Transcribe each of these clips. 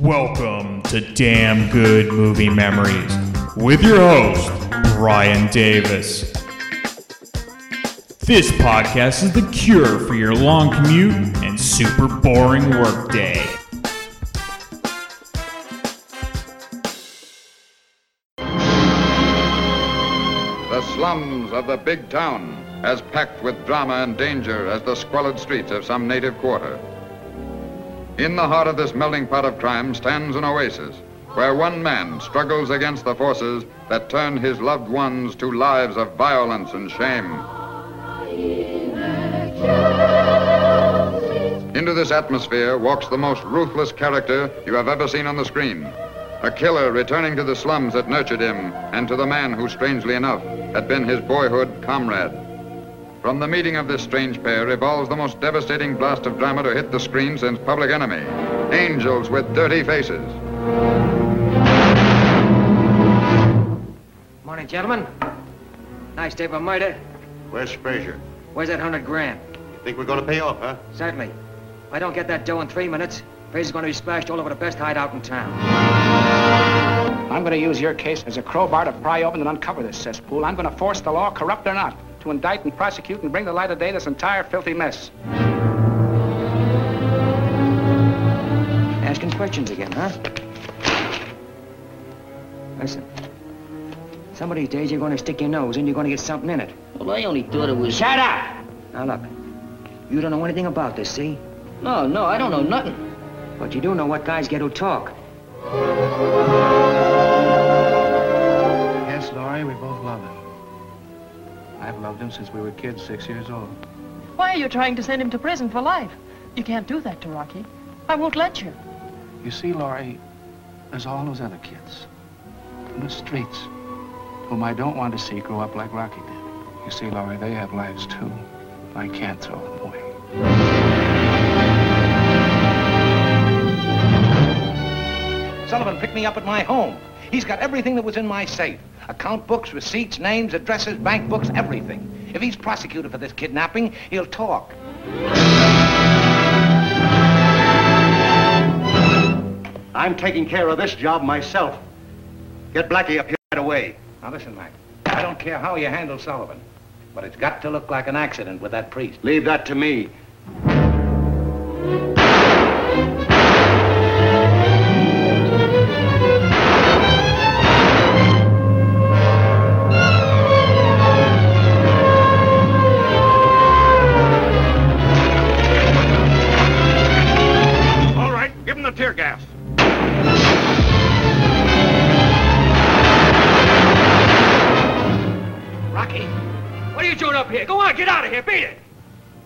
Welcome to Damn Good Movie Memories with your host, Brian Davis. This podcast is the cure for your long commute and super boring workday. The slums of the big town, as packed with drama and danger as the squalid streets of some native quarter. In the heart of this melting pot of crime stands an oasis, where one man struggles against the forces that turn his loved ones to lives of violence and shame. Into this atmosphere walks the most ruthless character you have ever seen on the screen. A killer returning to the slums that nurtured him and to the man who, strangely enough, had been his boyhood comrade. From the meeting of this strange pair evolves the most devastating blast of drama to hit the screen since Public Enemy. Angels with Dirty Faces. Morning, gentlemen. Nice day for murder. Where's Frazier? Where's that hundred grand? You think we're gonna pay off, huh? Certainly. If I don't get that dough in three minutes, Frazier's going to be splashed all over the best hideout in town. I'm going to use your case as a crowbar to pry open and uncover this cesspool. I'm going to force the law, corrupt or not, to indict and prosecute and bring to light of day this entire filthy mess. Asking questions again, huh? Listen. Some of these days you're going to stick your nose in, you're going to get something in it. Well, I only thought it was... Shut up! Now look, you don't know anything about this, see? No, no, I don't know nothing. But you do know what guys get who talk. I've loved him since we were kids, six years old. Why are you trying to send him to prison for life? You can't do that to Rocky. I won't let you. You see, Laurie, there's all those other kids in the streets whom I don't want to see grow up like Rocky did. You see, Laurie, they have lives too. I can't throw them away. Sullivan picked me up at my home. He's got everything that was in my safe. Account books, receipts, names, addresses, bank books, everything. If he's prosecuted for this kidnapping, he'll talk. I'm taking care of this job myself. Get Blackie up here right away. Now listen, Mac. I don't care how you handle Sullivan, but it's got to look like an accident with that priest. Leave that to me. Of here, beat it!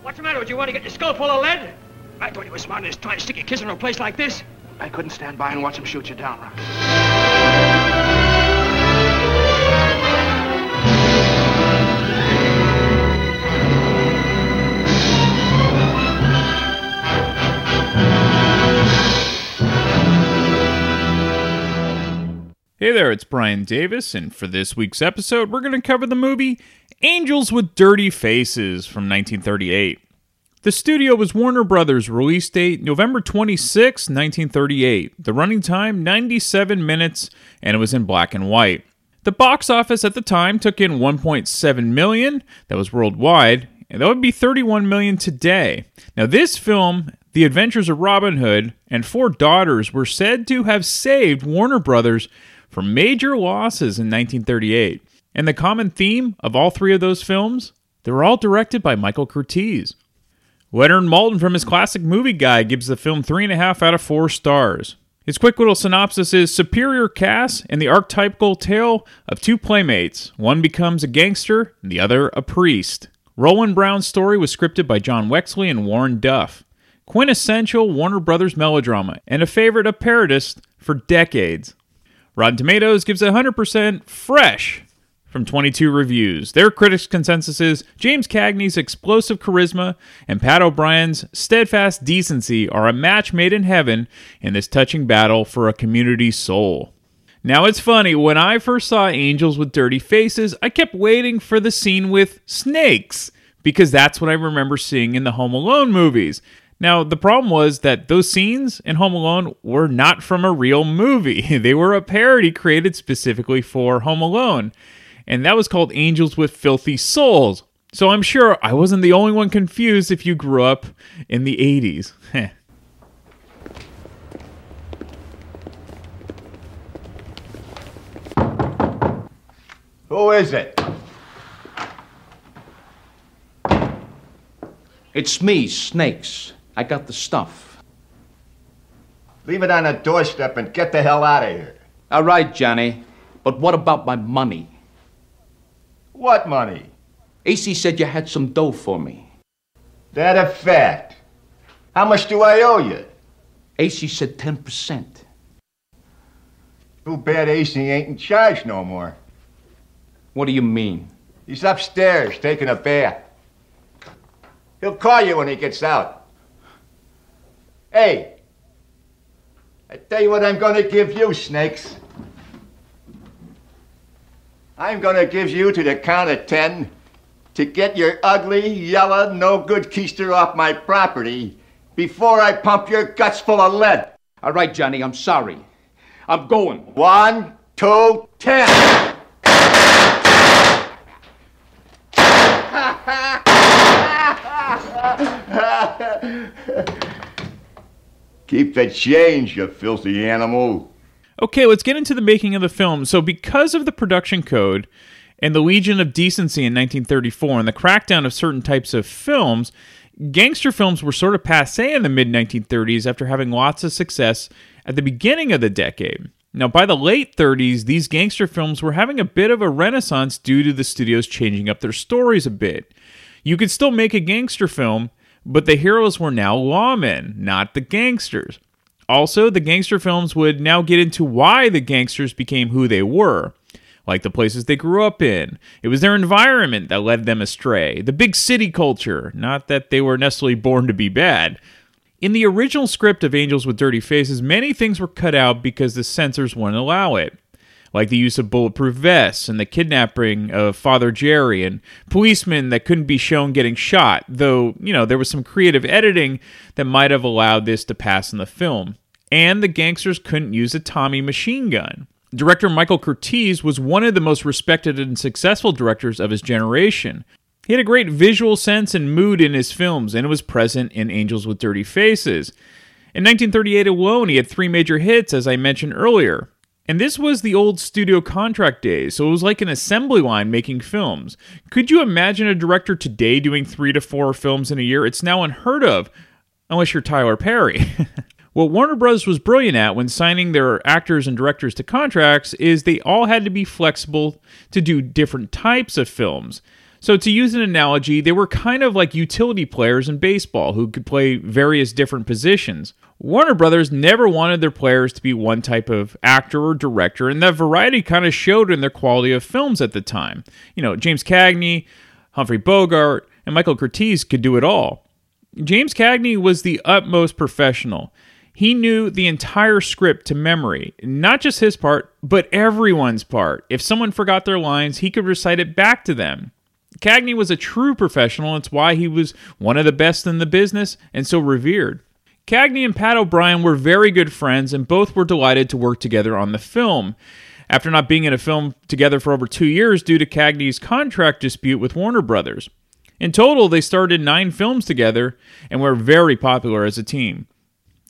What's the matter with you? Want to get your skull full of lead? I thought you were smart enough to try to stick your kids in a place like this. I couldn't stand by and watch him shoot you down, Rocky. Hey there, it's Brian Davis, and for this week's episode, we're going to cover the movie Angels with Dirty Faces from 1938. The studio was Warner Brothers, release date November 26, 1938. The running time 97 minutes, and it was in black and white. The box office at the time took in 1.7 million, that was worldwide, and that would be 31 million today. Now, this film, The Adventures of Robin Hood, and Four Daughters were said to have saved Warner Brothers from major losses in 1938. And the common theme of all three of those films, they were all directed by Michael Curtiz. Leonard Maltin from his classic movie guide gives the film 3.5 out of 4 stars. His quick little synopsis is superior cast and the archetypical tale of two playmates. One becomes a gangster, and the other a priest. Rowland Brown's story was scripted by John Wexley and Warren Duff. Quintessential Warner Brothers melodrama, and a favorite of parodists for decades. Rotten Tomatoes gives it 100% fresh from 22 reviews. Their critics' consensus is James Cagney's explosive charisma and Pat O'Brien's steadfast decency are a match made in heaven in this touching battle for a community soul. Now it's funny, when I first saw Angels with Dirty Faces, I kept waiting for the scene with snakes because that's what I remember seeing in the Home Alone movies. Now, the problem was that those scenes in Home Alone were not from a real movie. They were a parody created specifically for Home Alone, and that was called Angels with Filthy Souls. So I'm sure I wasn't the only one confused if you grew up in the 80s. Who is it? It's me, Snakes. I got the stuff. Leave it on the doorstep and get the hell out of here. All right, Johnny. But what about my money? What money? AC said you had some dough for me. That a fact. How much do I owe you? AC said 10%. Too bad AC ain't in charge no more. What do you mean? He's upstairs taking a bath. He'll call you when he gets out. Hey, I tell you what I'm gonna give you, Snakes. I'm gonna give you to the count of ten to get your ugly, yellow, no good keister off my property before I pump your guts full of lead. All right, Johnny, I'm sorry. I'm going. One, two, ten. Keep the change, you filthy animal. Okay, let's get into the making of the film. So, because of the production code and the Legion of Decency in 1934 and the crackdown of certain types of films, gangster films were sort of passe in the mid 1930s after having lots of success at the beginning of the decade. Now, by the late 30s, these gangster films were having a bit of a renaissance due to the studios changing up their stories a bit. You could still make a gangster film, but the heroes were now lawmen, not the gangsters. Also, the gangster films would now get into why the gangsters became who they were, like the places they grew up in. It was their environment that led them astray, the big city culture, not that they were necessarily born to be bad. In the original script of Angels with Dirty Faces, many things were cut out because the censors wouldn't allow it like the use of bulletproof vests and the kidnapping of Father Jerry and policemen that couldn't be shown getting shot, though, you know, there was some creative editing that might have allowed this to pass in the film. And the gangsters couldn't use a Tommy machine gun. Director Michael Curtiz was one of the most respected and successful directors of his generation. He had a great visual sense and mood in his films, and it was present in Angels with Dirty Faces. In 1938 alone, he had three major hits, as I mentioned earlier. And this was the old studio contract days, so it was like an assembly line making films. Could you imagine a director today doing three to four films in a year? It's now unheard of, unless you're Tyler Perry. what Warner Bros. was brilliant at when signing their actors and directors to contracts is they all had to be flexible to do different types of films. So, to use an analogy, they were kind of like utility players in baseball who could play various different positions. Warner Brothers never wanted their players to be one type of actor or director, and that variety kind of showed in their quality of films at the time. You know, James Cagney, Humphrey Bogart, and Michael Curtiz could do it all. James Cagney was the utmost professional. He knew the entire script to memory, not just his part, but everyone's part. If someone forgot their lines, he could recite it back to them. Cagney was a true professional. It's why he was one of the best in the business and so revered. Cagney and Pat O'Brien were very good friends, and both were delighted to work together on the film. After not being in a film together for over two years due to Cagney's contract dispute with Warner Brothers. In total, they started nine films together and were very popular as a team.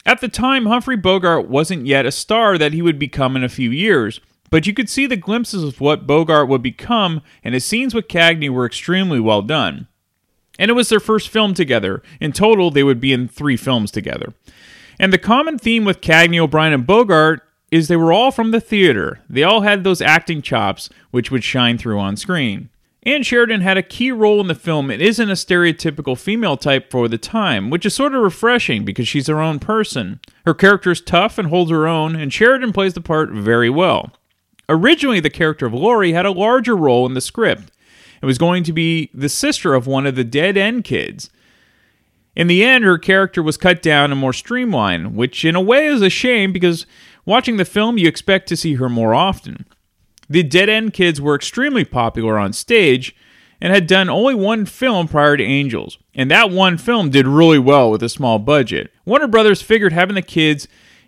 At the time, Humphrey Bogart wasn't yet a star that he would become in a few years, but you could see the glimpses of what Bogart would become, and his scenes with Cagney were extremely well done. And it was their first film together. In total, they would be in three films together. And the common theme with Cagney, O'Brien, and Bogart is they were all from the theater. They all had those acting chops, which would shine through on screen. Ann Sheridan had a key role in the film and isn't a stereotypical female type for the time, which is sort of refreshing because she's her own person. Her character is tough and holds her own, and Sheridan plays the part very well. Originally, the character of Laurie had a larger role in the script. It was going to be the sister of one of the dead end kids. In the end, her character was cut down and more streamlined, which in a way is a shame because watching the film, you expect to see her more often. The dead end kids were extremely popular on stage, and had done only one film prior to Angels. And that one film did really well with a small budget. Warner Brothers figured having the kids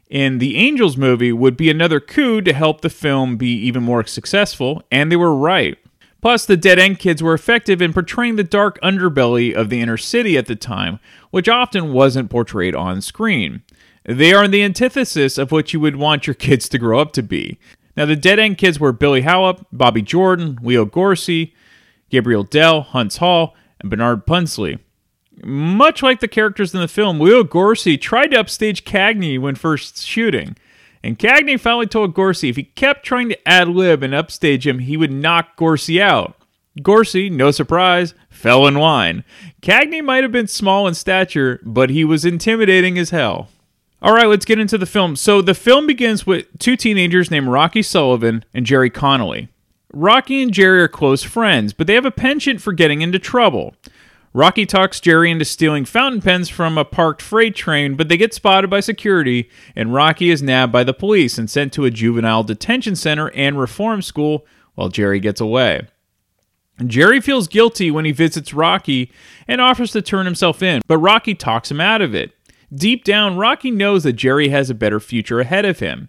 in the Angels movie would be another coup to help the film be even more successful, and they were right. Plus, the Dead End Kids were effective in portraying the dark underbelly of the inner city at the time, which often wasn't portrayed on screen. They are the antithesis of what you would want your kids to grow up to be. Now, the Dead End Kids were Billy Halop, Bobby Jordan, Leo Gorcey, Gabriel Dell, Huntz Hall, and Bernard Punsley. Much like the characters in the film, Leo Gorcey tried to upstage Cagney when first shooting. And Cagney finally told Gorcey if he kept trying to ad lib and upstage him, he would knock Gorcey out. Gorcey, no surprise, fell in line. Cagney might have been small in stature, but he was intimidating as hell. All right, let's get into the film. So, the film begins with two teenagers named Rocky Sullivan and Jerry Connolly. Rocky and Jerry are close friends, but they have a penchant for getting into trouble. Rocky talks Jerry into stealing fountain pens from a parked freight train, but they get spotted by security, and Rocky is nabbed by the police and sent to a juvenile detention center and reform school while Jerry gets away. Jerry feels guilty when he visits Rocky and offers to turn himself in, but Rocky talks him out of it. Deep down, Rocky knows that Jerry has a better future ahead of him.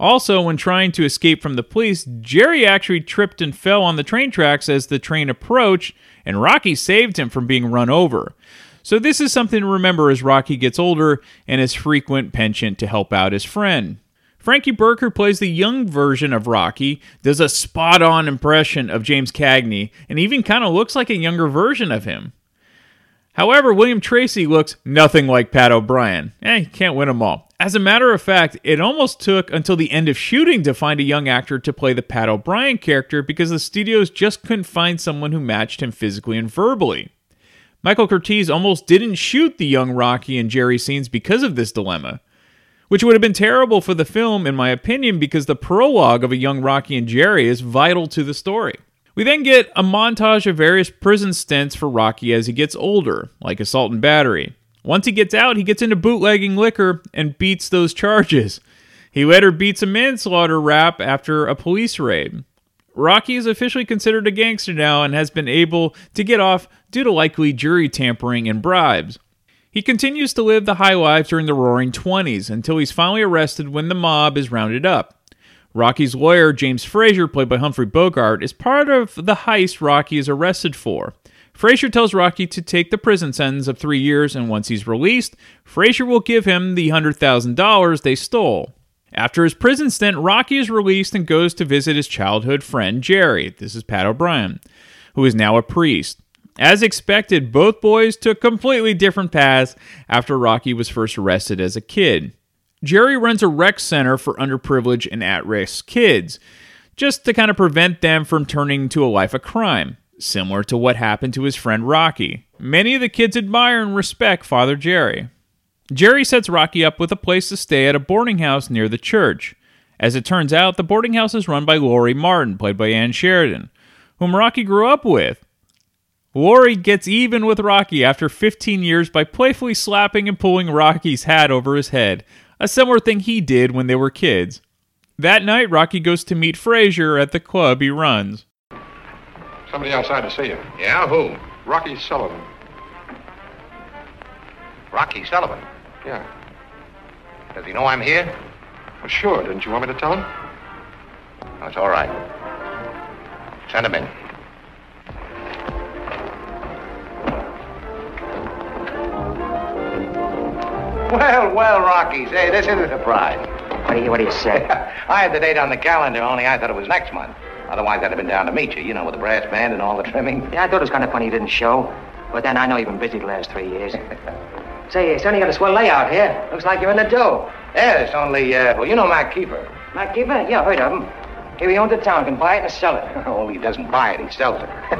Also, when trying to escape from the police, Jerry actually tripped and fell on the train tracks as the train approached, and Rocky saved him from being run over. So, this is something to remember as Rocky gets older and his frequent penchant to help out his friend. Frankie Burke, who plays the young version of Rocky, does a spot on impression of James Cagney and even kind of looks like a younger version of him. However, William Tracy looks nothing like Pat O'Brien. Eh, can't win them all. As a matter of fact, it almost took until the end of shooting to find a young actor to play the Pat O'Brien character because the studios just couldn't find someone who matched him physically and verbally. Michael Curtiz almost didn't shoot the young Rocky and Jerry scenes because of this dilemma which would have been terrible for the film, in my opinion, because the prologue of a young Rocky and Jerry is vital to the story. We then get a montage of various prison stints for Rocky as he gets older, like assault and battery. Once he gets out, he gets into bootlegging liquor and beats those charges. He later beats a manslaughter rap after a police raid. Rocky is officially considered a gangster now and has been able to get off due to likely jury tampering and bribes. He continues to live the high life during the roaring 20s until he's finally arrested when the mob is rounded up. Rocky's lawyer, James Frazier, played by Humphrey Bogart, is part of the heist Rocky is arrested for. Frazier tells Rocky to take the prison sentence of three years, and once he's released, Frazier will give him the $100,000 they stole. After his prison stint, Rocky is released and goes to visit his childhood friend, Jerry. This is Pat O'Brien, who is now a priest. As expected, both boys took completely different paths after Rocky was first arrested as a kid. Jerry runs a rec center for underprivileged and at risk kids, just to kind of prevent them from turning to a life of crime, similar to what happened to his friend Rocky. Many of the kids admire and respect Father Jerry. Jerry sets Rocky up with a place to stay at a boarding house near the church. As it turns out, the boarding house is run by Laurie Martin, played by Ann Sheridan, whom Rocky grew up with. Laurie gets even with Rocky after 15 years by playfully slapping and pulling Rocky's hat over his head, a similar thing he did when they were kids. That night, Rocky goes to meet Frazier at the club he runs. Somebody outside to see you. Yeah, who? Rocky Sullivan. Rocky Sullivan. Yeah. Does he know I'm here? Well, sure. Didn't you want me to tell him? That's all right. Send him in. Well, well, Rocky, say, this is a surprise. What do you, what do you say? I had the date on the calendar, only I thought it was next month. Otherwise, I'd have been down to meet you, you know, with the brass band and all the trimming. Yeah, I thought it was kind of funny you didn't show. But then I know you've been busy the last three years. Say, you certainly got a swell layout here. Looks like you're in the dough. Yes, only, uh, well, you know Mac Keefer. Mac Keefer? Yeah, heard of him. He owns the town, can buy it and sell it. oh, he doesn't buy it, he sells it.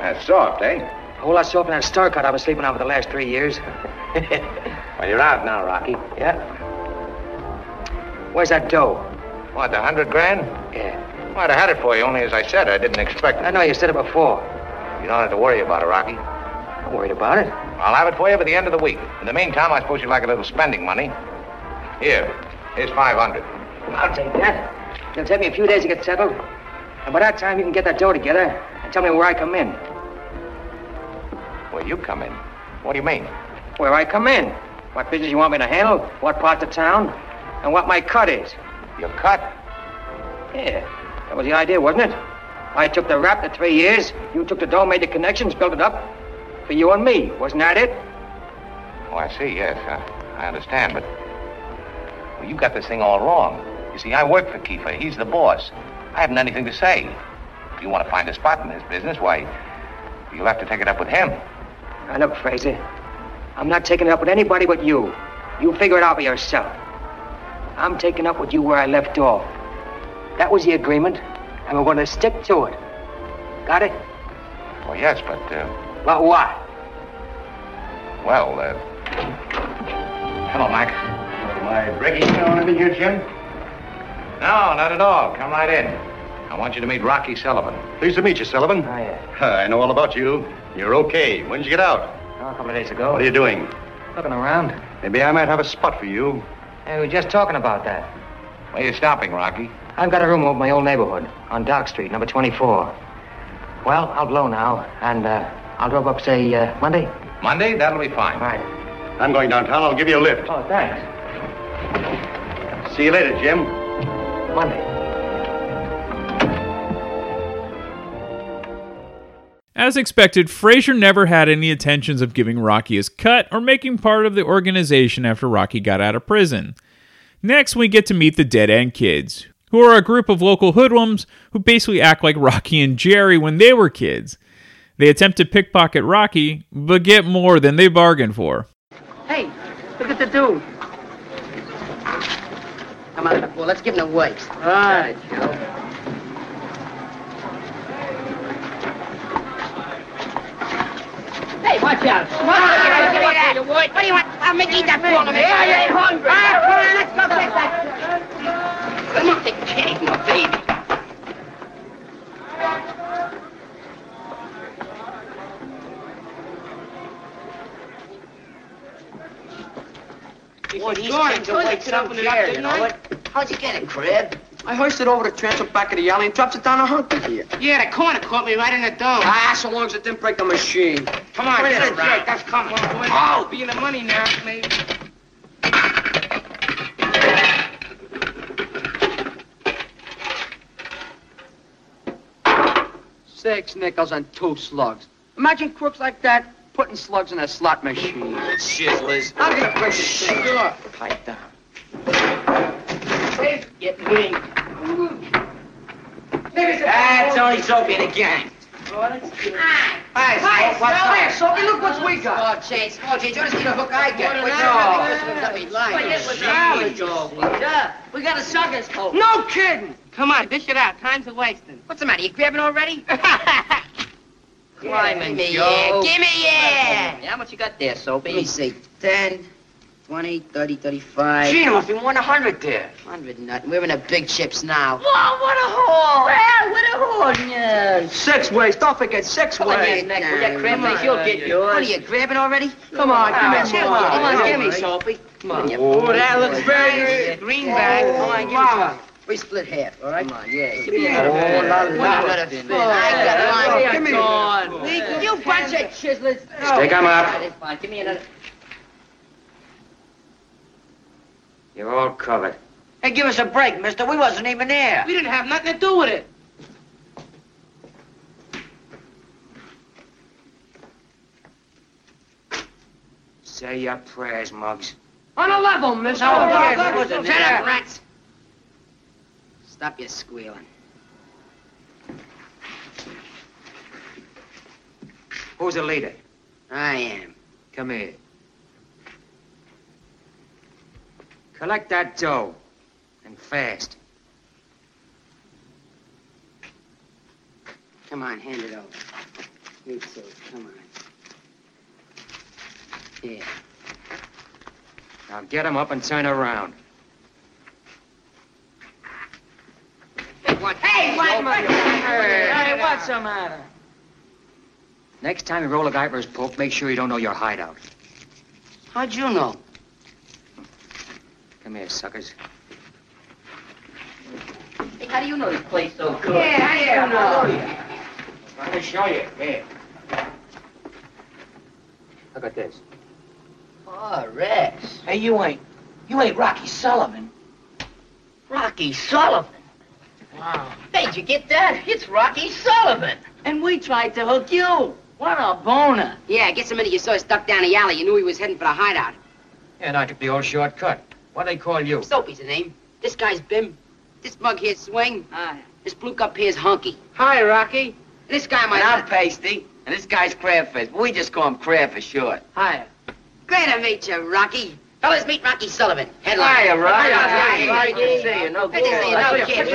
That's soft, eh? A whole lot softer than that star cut I've been sleeping on for the last three years. Well, you're out now, Rocky. Yeah? Where's that dough? What, the hundred grand? Yeah. Well, I'd have had it for you, only as I said, I didn't expect it. I know you said it before. You don't have to worry about it, Rocky. I'm worried about it. I'll have it for you by the end of the week. In the meantime, I suppose you'd like a little spending money. Here, here's 500. I'll take that. It'll take me a few days to get settled. And by that time, you can get that dough together and tell me where I come in. Where you come in? What do you mean? Where I come in. What business you want me to handle, what part of town, and what my cut is. Your cut? Yeah, that was the idea, wasn't it? I took the rap the three years, you took the dough, made the connections, built it up for you and me. Wasn't that it? Oh, I see, yes. I, I understand, but. Well, you got this thing all wrong. You see, I work for Keefer. He's the boss. I haven't anything to say. If you want to find a spot in this business, why, you'll have to take it up with him. Now, look, Frazier. I'm not taking it up with anybody but you. You figure it out for yourself. I'm taking up with you where I left off. That was the agreement, and we're going to stick to it. Got it? Well, yes, but, uh, But what? well, uh. Hello, Mac. Am I breaking in on anything here, Jim? No, not at all. Come right in. I want you to meet Rocky Sullivan. Pleased to meet you, Sullivan. Oh, yeah. I know all about you. You're okay. When did you get out? Oh, a couple of days ago. What are you doing? Looking around. Maybe I might have a spot for you. Hey, we were just talking about that. Where are you stopping, Rocky? I've got a room over my old neighborhood on Dock Street, number 24. Well, I'll blow now, and uh, I'll drop up, say, uh, Monday. Monday? That'll be fine. All right. I'm going downtown. I'll give you a lift. Oh, thanks. See you later, Jim. Monday. As expected, Frazier never had any intentions of giving Rocky his cut or making part of the organization after Rocky got out of prison. Next, we get to meet the Dead End Kids, who are a group of local hoodlums who basically act like Rocky and Jerry when they were kids. They attempt to pickpocket Rocky, but get more than they bargained for. Hey, look at the dude. Come on, well, let's give him a waste. All right, Joe. Hey, ah, watch out. What, do you want? What do you want? I'll make you eat that of it. I ain't hungry. All right, come on, let's go get that. Come on, take care of my baby. Well, These George, kids I will told you wake to get up in the you know afternoon. How'd you get it, Crib? I hoisted over the transom back of the alley and dropped it down a hunky here. Yeah, the corner caught me right in the dome. Ah, so long as it didn't break the machine. Come on, Bring it get it around. right. That's coming. Oh! Be in the money now, maybe. Six nickels and two slugs. Imagine crooks like that putting slugs in a slot machine. Shizzlers. I'm gonna break this thing. Sure. Pipe down. Hey, get me. That's only Soapy and the gang. Oh, Hi. Hi, Hi, what's up? Soapy, look what we got. Small change, small change. You want to see the hook I get? No, up me this was Jeez. Joe. Yeah, we got a sucker's hook. No kidding. Come on, dish it out. Time's a wasting. What's the matter? You grabbing already? Climbing, Give me yeah. Give me yeah. How much you got there, Soapy? Let me see. 10, 20, 30, 35. Gee, there must be more than a hundred there. 100 nothing. We're in the big chips now. Whoa, what a haul! Well, what a horn, yeah. Six ways. Don't forget six Come on, ways. here, Nick. We got crab You'll get yours. What are you, grabbing already? Come on, give me Come some. on, Come on, give me, Soapy. Soapy. Come on. Oh, that looks very greenback. Oh, come on, give me Wow. some. We split half, all right? Come on, yeah. Give me Yeah. another. Oh, la, One la. got a fit. I got one. Give me- Gone. You bunch of chiselers. Stick 'em up. It's fine. Give me another. You're all covered. Hey, give us a break, mister. We wasn't even there. We didn't have nothing to do with it. Say your prayers, Muggs. On a level, mister. No, Oh, yeah, that we was wasn't Shut there. up, rats. Stop your squealing. Who's the leader? I am. Come here. Collect that dough. And fast. Come on, hand it over. You too. Come on. Here. Now get him up and turn around. Hey, what? Hey, what? what? Hey, what's the matter? Next time you roll a guy for his poke, make sure you don't know your hideout. How'd you know? Come here, suckers. Hey, how do you know this place so good? Yeah, how do you know? Let me show you. Here. Look at this. Oh, Rex. Hey, you ain't, you ain't Rocky Sullivan. Rocky Sullivan. Wow. How'd you get that? It's Rocky Sullivan. And we tried to hook you. What a boner. Yeah, I guess the minute you saw us stuck down the alley, you knew he was heading for the hideout. Yeah, And I took the old shortcut. What they call you? Soapy's the name. This guy's Bim. This mug here's Swing. Hi. This blue cup here's Hunky. Hi, Rocky. This guy might. And I'm Pasty. And this guy's Crabfish, but we just call him Crab for short. Hi. Great to meet you, Rocky. Fellas, meet Rocky Sullivan. Headline. Hiya, Rocky. Hiya, Hiya, Rocky. Good to see you. No Good to see you. No kid.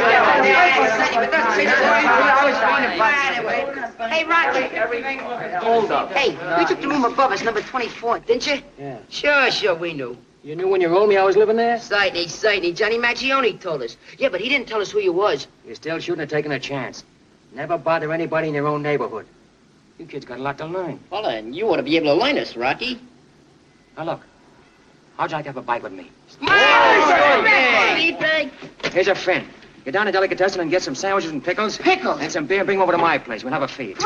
Hey, Rocky. Hold up. Hey, we took the room above us, number 24, didn't you? Yeah. Sure, sure, we knew. You knew when you rolled me I was living there? Certainly, certainly. Johnny Macchione told us. Yeah, but he didn't tell us who you was. You still shouldn't have taken a chance. Never bother anybody in your own neighborhood. You kids got a lot to learn. Well, then, you ought to be able to learn us, Rocky. Now, look. How'd you like to have a bite with me? Meatbag. Here's a friend. Get down to Delicatessen and get some sandwiches and pickles. Pickles? And some beer and bring 'em over to my place. We'll have a feed.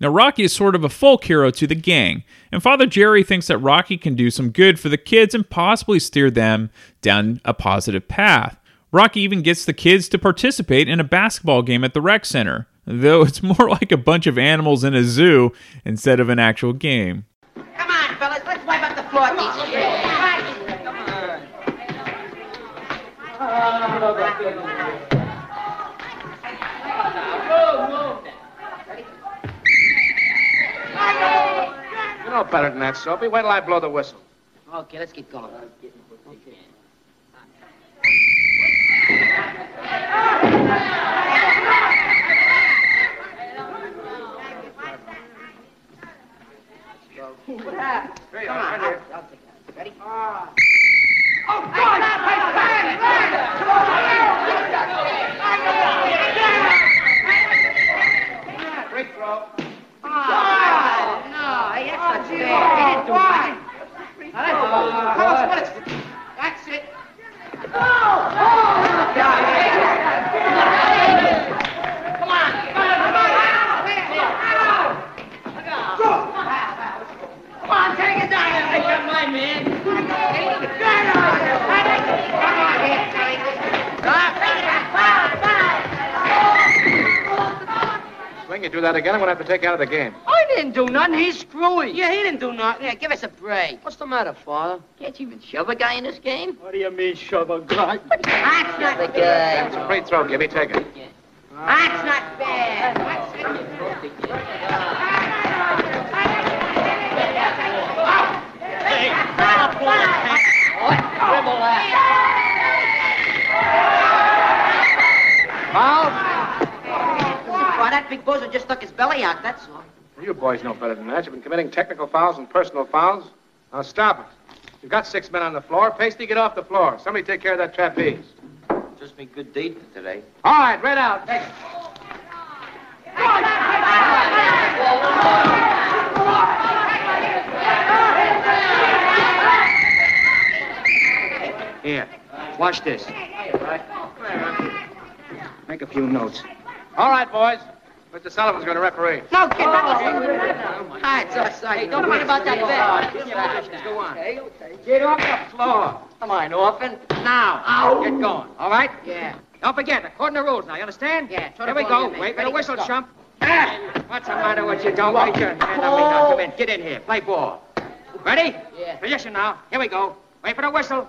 Now, Rocky is sort of a folk hero to the gang, and Father Jerry thinks that Rocky can do some good for the kids and possibly steer them down a positive path. Rocky even gets the kids to participate in a basketball game at the rec center, though it's more like a bunch of animals in a zoo instead of an actual game. Come on, fellas, let's wipe up the floor piece. You know better than that, Soapy. Wait till I blow the whistle. Okay, let's get going. Free throw. No, hey, didn't do nothing. Tell us what it's... That's it. Come on. Come on, take it down. I got my man. Get on. Come on here, Swing, you do that again, I'm gonna have to take out of the game. I didn't do nothing. He's screwy. Yeah, he didn't do nothing. Yeah, give us a break. What's the matter, Father? Can't you even shove a guy in this game? What do you mean, shove a guy? That's not the guy. It's a free throw, Gibby. Take it. That's not fair. That's Why, that big bozo just stuck his belly out, that's all. Well, you boys know better than that. You've been committing technical fouls and personal fouls. Now stop it. You've got six men on the floor. Pasty, get off the floor. Somebody take care of that trapeze. Just me good deed for today. All right, right out. Next. Here, watch this. Make a few notes. All right, boys. Mr. Sullivan's going to referee. No, kid, that was... Hi, it's outside. Don't worry about that bet. Go on. Get off the floor. Come on, orphan. Now. Get going, all right? Yeah. Don't forget, according to rules now, you understand? Yeah, Here we go. Wait for the whistle, chump. Ah! What's the matter with you? Don't wait your hand on me now. Come in. Get in here. Play ball. Ready? Yeah. Position now. Here we go. Wait for the whistle.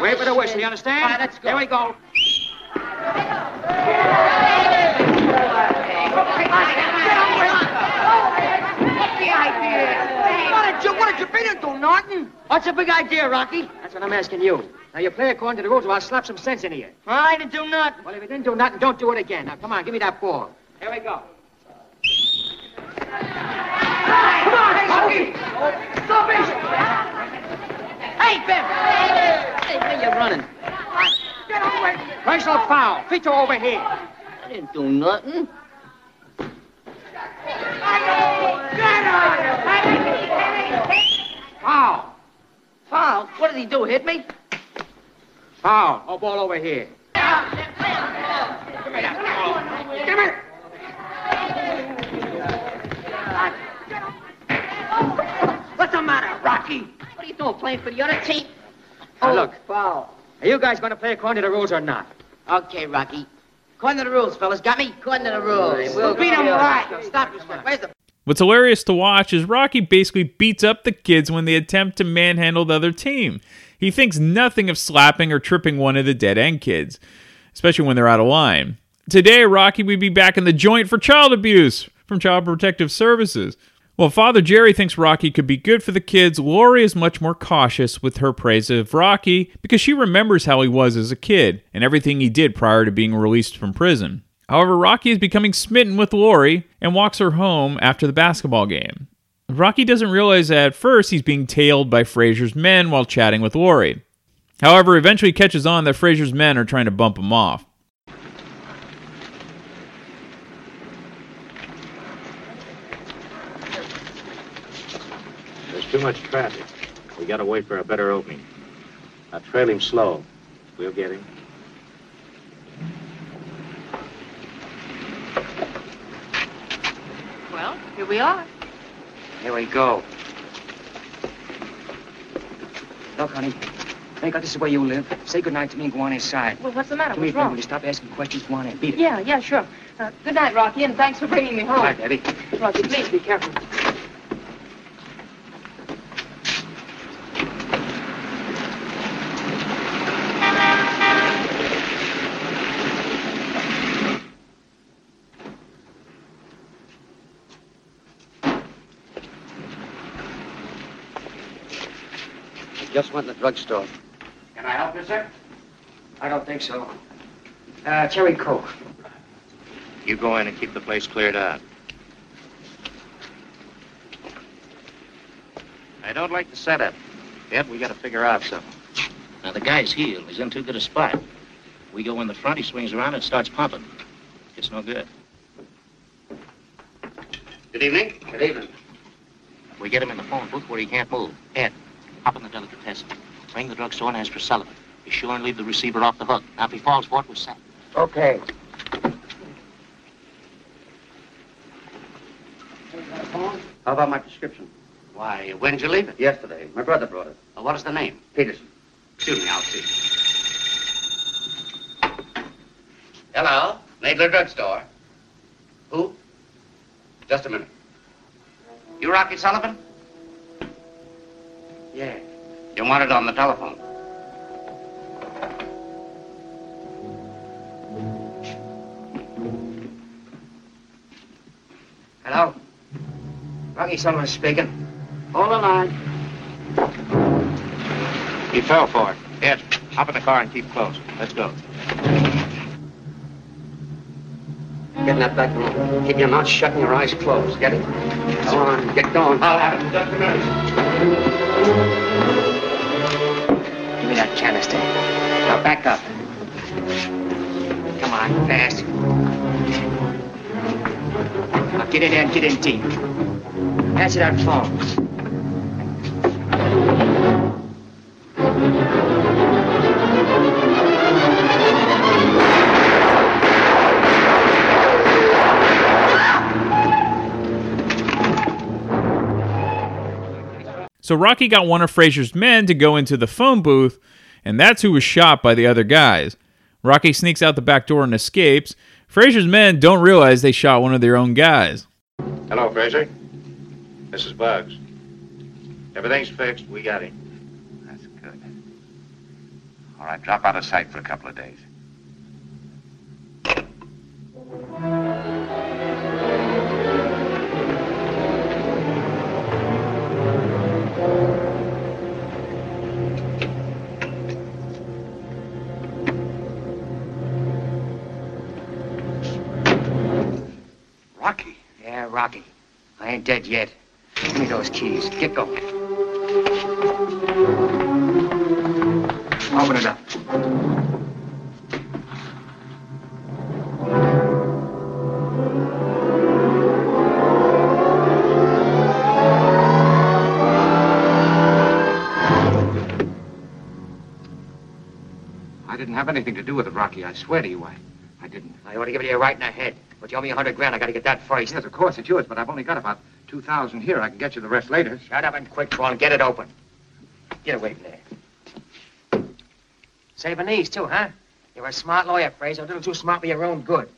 Wait for the whistle, you understand? All right, let's go. Here we go. What's the idea? What did you, what did you beat into, Norton? What's the big idea, Rocky? That's what I'm asking you. Now, you play according to the rules or I'll slap some sense into you. I didn't do nothing. Well, if you didn't do nothing, don't do it again. Now, come on, give me that ball. Here we go. Come on, hey, Smokey! Stop it! Hey, Ben! Hey, where you running? Get away! Personal foul. Vito over here. I didn't do nothing. Foul. Foul? What did he do? Hit me? Foul. Oh, ball over here. Are you doing, playing for the other team? Now, oh, look. foul. Are you guys going to play according to the rules or not? Okay, Rocky. According to the rules, fellas. Got me? According to the rules. We'll beat 'em right. Stop this. Where's the... What's hilarious to watch is Rocky basically beats up the kids when they attempt to manhandle the other team. He thinks nothing of slapping or tripping one of the dead end kids, especially when they're out of line. Today, Rocky would be back in the joint for child abuse from Child Protective Services. While Father Jerry thinks Rocky could be good for the kids, Laurie is much more cautious with her praise of Rocky because she remembers how he was as a kid and everything he did prior to being released from prison. However, Rocky is becoming smitten with Laurie and walks her home after the basketball game. Rocky doesn't realize that at first he's being tailed by Frazier's men while chatting with Laurie. However, eventually catches on that Frazier's men are trying to bump him off. Too much traffic. We gotta wait for a better opening. Now trail him slow. We'll get him. Well, here we are. Here we go. Look, honey. Thank God this is where you live. Say goodnight to me and go on inside. Well, what's the matter? Do me What's favor, wrong? will you stop asking questions? Go on in. Beat it. Yeah, yeah, sure. Uh, good night, Rocky, and thanks for bringing me home. All right, Debbie. Rocky, please be careful. Just went in the drugstore. Can I help you, sir? I don't think so. Uh, cherry coke. You go in and keep the place cleared out. I don't like the setup. Yet we gotta figure out something. Now, the guy's healed. He's in too good a spot. We go in the front, he swings around and starts pumping. It's no good. Good evening. Good evening. We get him in the phone booth where he can't move. Ed, hop in the delicatessen. Ring the drugstore and ask for Sullivan. Be sure and leave the receiver off the hook. Now, if he falls for it, we're set. Okay. How about my prescription? Why, when did you leave it? Yesterday. My brother brought it. Well, what is the name? Peterson. Excuse me, I'll see. Hello? Nadler Drugstore. Who? Just a minute. You Rocky Sullivan? Yeah. You want it on the telephone. Hello? Rocky Sullivan speaking. Hold the line. He fell for it. Ed, hop in the car and keep close. Let's go. Get in that back room. Keep your mouth shut and your eyes closed. Get it? Come on, get going. I'll have it. Just a minute. Give me that canister. Now back up. Come on, fast. Now get in there and get in deep. Answer that phone. So Rocky got one of Frazier's men to go into the phone booth, and that's who was shot by the other guys. Rocky sneaks out the back door and escapes. Frazier's men don't realize they shot one of their own guys. Hello, Frazier. This is Bugs. Everything's fixed. We got him. That's good. All right, drop out of sight for a couple of days. Rocky. I ain't dead yet. Give me those keys. Get going. Open it up. I didn't have anything to do with it, Rocky. I swear to you, I, I didn't. I ought to give it to you right in the head. But you owe me a hundred grand. I gotta get that first. Yes, of course, it's yours, but I've only got about 2000 here. I can get you the rest later. Shut up and quick, Paul, and get it open. Get away from there. Saving these, too, huh? You're a smart lawyer, Frazier. A little too smart for your own good.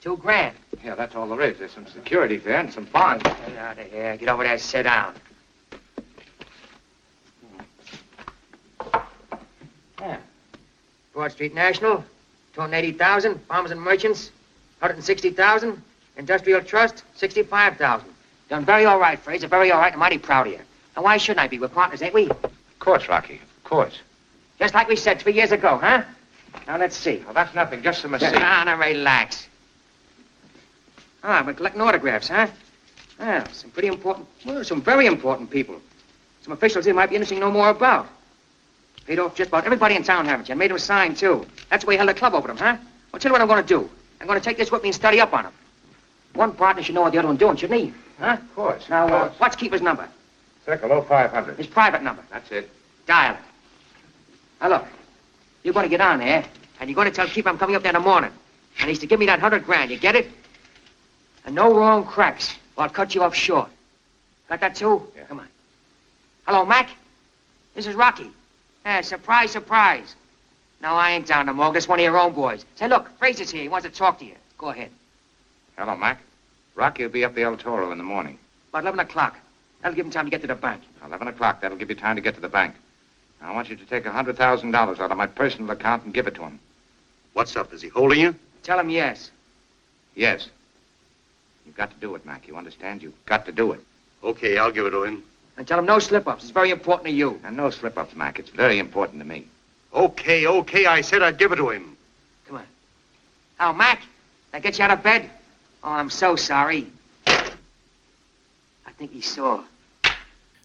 Two grand. Yeah, that's all there is. There's some security there and some bonds. Get out of here. Get over there. Sit down. Hmm. Yeah. Broad Street National, 280,000. Farmers and Merchants, 160,000. Industrial Trust, 65,000. Done very all right, Frazier. Very all right. I'm mighty proud of you. And why shouldn't I be? We're partners, ain't we? Of course, Rocky. Of course. Just like we said three years ago, huh? Now, let's see. Well, that's nothing. Just some Sit receipt. down and relax. Ah, we're collecting autographs, huh? Well, some pretty important, well, some very important people. Some officials here might be interesting to know more about. Paid off just about everybody in town, haven't you? And made them a sign, too. That's why you held a club over them, huh? Well, tell you what I'm going to do. I'm going to take this with me and study up on them. One partner should know what the other one's doing, shouldn't he? Huh? Of course. Now, of uh, what's Keefer's number? Circle 0500. His private number. That's it. Dial it. Now, look. You're going to get on there, and you're going to tell Keefer I'm coming up there in the morning. And he's to give me that hundred grand. You get it? And no wrong cracks, or I'll cut you off short. Got that, too? Yeah. Come on. Hello, Mac? This is Rocky. Yeah, surprise, surprise. No, I ain't down the morgue. That's one of your own boys. Say, look, Frazier's here. He wants to talk to you. Go ahead. Hello, Mac. Rocky will be up the El Toro in the morning. About 11 o'clock. That'll give him time to get to the bank. 11 o'clock. That'll give you time to get to the bank. Now, I want you to take a $100,000 out of my personal account and give it to him. What's up? Is he holding you? Tell him yes. Yes. You've got to do it, Mac. You understand? You've got to do it. Okay, I'll give it to him. And tell him no slip-ups. It's very important to you. And no slip-ups, Mac. It's very important to me. Okay, okay, I said I'd give it to him. Come on. Oh, Mac, I get you out of bed? Oh, I'm so sorry. I think he saw.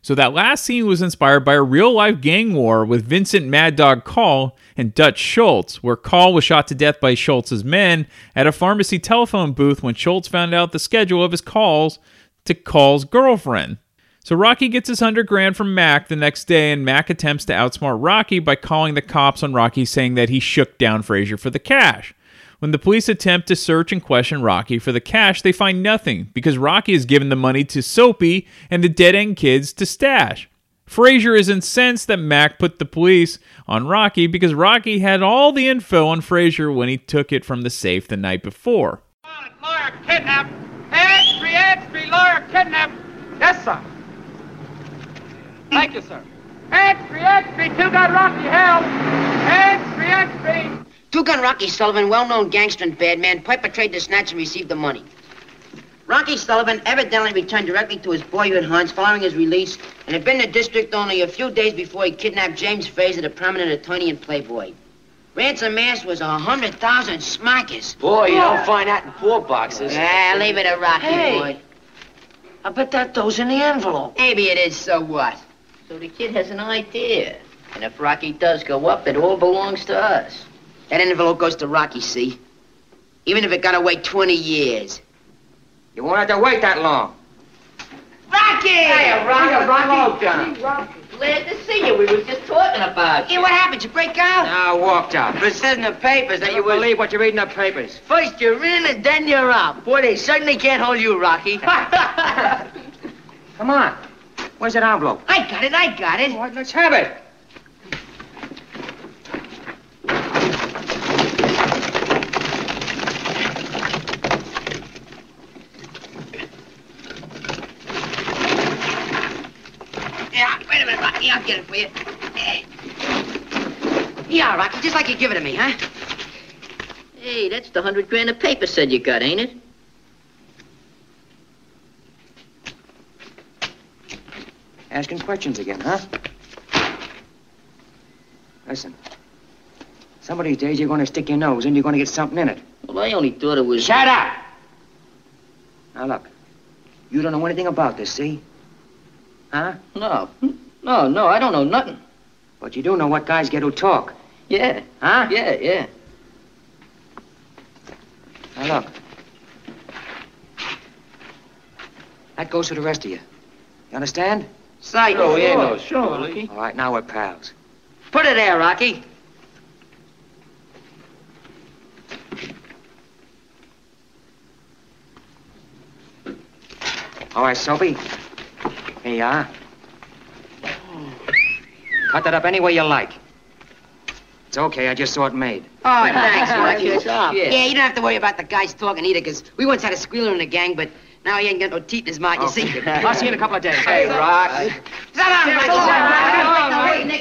So that last scene was inspired by a real life gang war with Vincent Mad Dog Coll and Dutch Schultz, where Coll was shot to death by Schultz's men at a pharmacy telephone booth when Schultz found out the schedule of his calls to Coll's girlfriend. So Rocky gets his hundred grand from Mac the next day, and Mac attempts to outsmart Rocky by calling the cops on Rocky, saying that he shook down Frazier for the cash. When the police attempt to search and question Rocky for the cash, they find nothing because Rocky has given the money to Soapy and the dead end kids to stash. Frazier is incensed that Mac put the police on Rocky because Rocky had all the info on Frazier when he took it from the safe the night before. Lawyer kidnapped. Entry, entry, lawyer kidnapped. Yes, sir. Thank you, sir. Entry, entry, two gun Rocky held. Entry, entry. Two Gun Rocky Sullivan, well-known gangster and bad man, perpetrated the snatch and received the money. Rocky Sullivan evidently returned directly to his boyhood haunts following his release and had been in the district only a few days before he kidnapped James Frazier, the prominent attorney and playboy. Ransom asked was a hundred thousand smackers. Boy, you don't find that in poor boxes. Ah, leave it to Rocky, Hey. boy. I bet that dough's in the envelope. Maybe it is, so what? So the kid has an idea. And if Rocky does go up, it all belongs to us. That envelope goes to Rocky, see? Even if it gotta wait 20 years. You won't have to wait that long. Rocky! Hiya, Rocky. Rocky. Rocky. Glad to see you. We was just talking about you. Hey, what happened? You break out? Now, I walked out. But it says in the papers that You were... believe what you read in the papers. First you're in and then you're out. Boy, they certainly can't hold you, Rocky. Come on. Where's that envelope? I got it, I got it. All right, let's have it. Yeah, wait a minute, Rocky. I'll get it for you. Yeah, Rocky, just like you give it to me, huh? hey, that's the hundred grand of paper said you got, ain't it? Asking questions again, huh? Listen. Some of these days you're going to stick your nose and you're going to get something in it. Well, I only thought it was... Shut up! Now, look. You don't know anything about this, see? Huh? No. No, no, I don't know nothing. But you do know what guys get who talk. Yeah. Huh? Yeah, yeah. Now look. That goes for the rest of you. You understand? Sight. Oh, yeah, no, sure, Rocky. All right, now we're pals. Put it there, Rocky. All right, Soapy. Here you are. Cut that up any way you like. It's okay, I just saw it made. Oh, thanks, Rocky. Good job. Yeah. you don't have to worry about the guys talking either, because we once had a squealer in the gang, but now he ain't got no teeth in his mouth, you oh, see. I'll see you in a couple of days. Hey, Rock. Sit down, Rocky.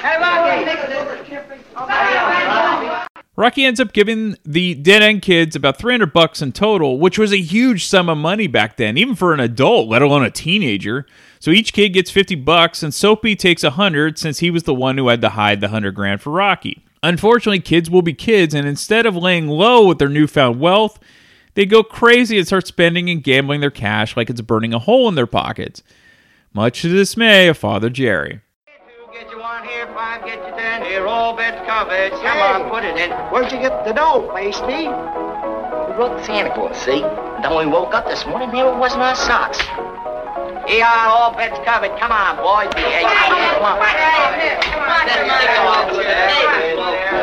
Hey, Rocky. Rocky ends up giving the dead end kids about 300 bucks in total, which was a huge sum of money back then, even for an adult, let alone a teenager. So each kid gets 50 bucks and Soapy takes 100 since he was the one who had to hide the 100 grand for Rocky. Unfortunately, kids will be kids and instead of laying low with their newfound wealth, they go crazy and start spending and gambling their cash like it's burning a hole in their pockets. Much to the dismay of Father Jerry. Get you one here, five, get you ten here, all beds covered. Come on, put it in. Where'd you get the dough, Pasty? We wrote Santa Claus, see? And then when we woke up this morning, there it was in our socks. Here all beds covered. Come on, boys. Yeah, yeah, Come on.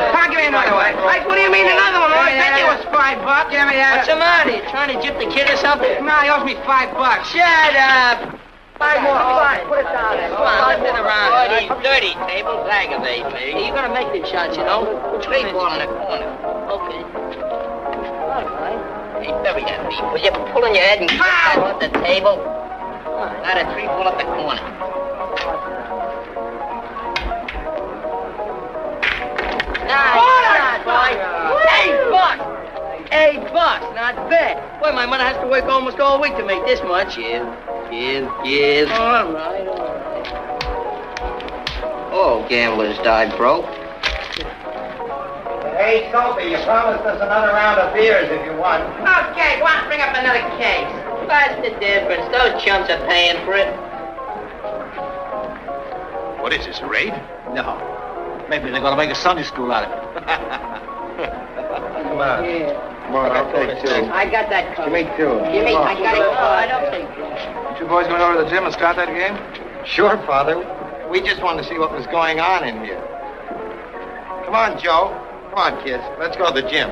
Come on, give me another one. Hey, what do you mean another one? I bet you was five bucks. Give me that. What's the matter? You trying to jip the kid or something? No, he owes me five bucks. Shut up! Five more. Come on, put it down there. Come on, let's sit around. Dirty, dirty tables aggravate me. You're gonna make the shots, you know. Straight ball in the corner. Okay. All right. Hey, bury that beef. Will you pull in your head and get that on the table? Not a three ball up the corner. Nice, boy. Eight bucks. Eight bucks, not bad. Boy, my mother has to work almost all week to make this much. Give, give, give. All right, all right. All gamblers died broke. Hey, Soapy, you promised us another round of beers if you won. Okay, go on, bring up another case. What's the difference? Those chumps are paying for it. What is this, a raid? No. Maybe they're gonna make a Sunday school out of it. Come on. Come on, I'll take two. I got that covered. Give me two. Give me, I got it Oh, I don't think so. You boys going over to the gym and start that game? Sure, Father. We just wanted to see what was going on in here. Come on, Joe. Come on, kids. Let's go to the gym.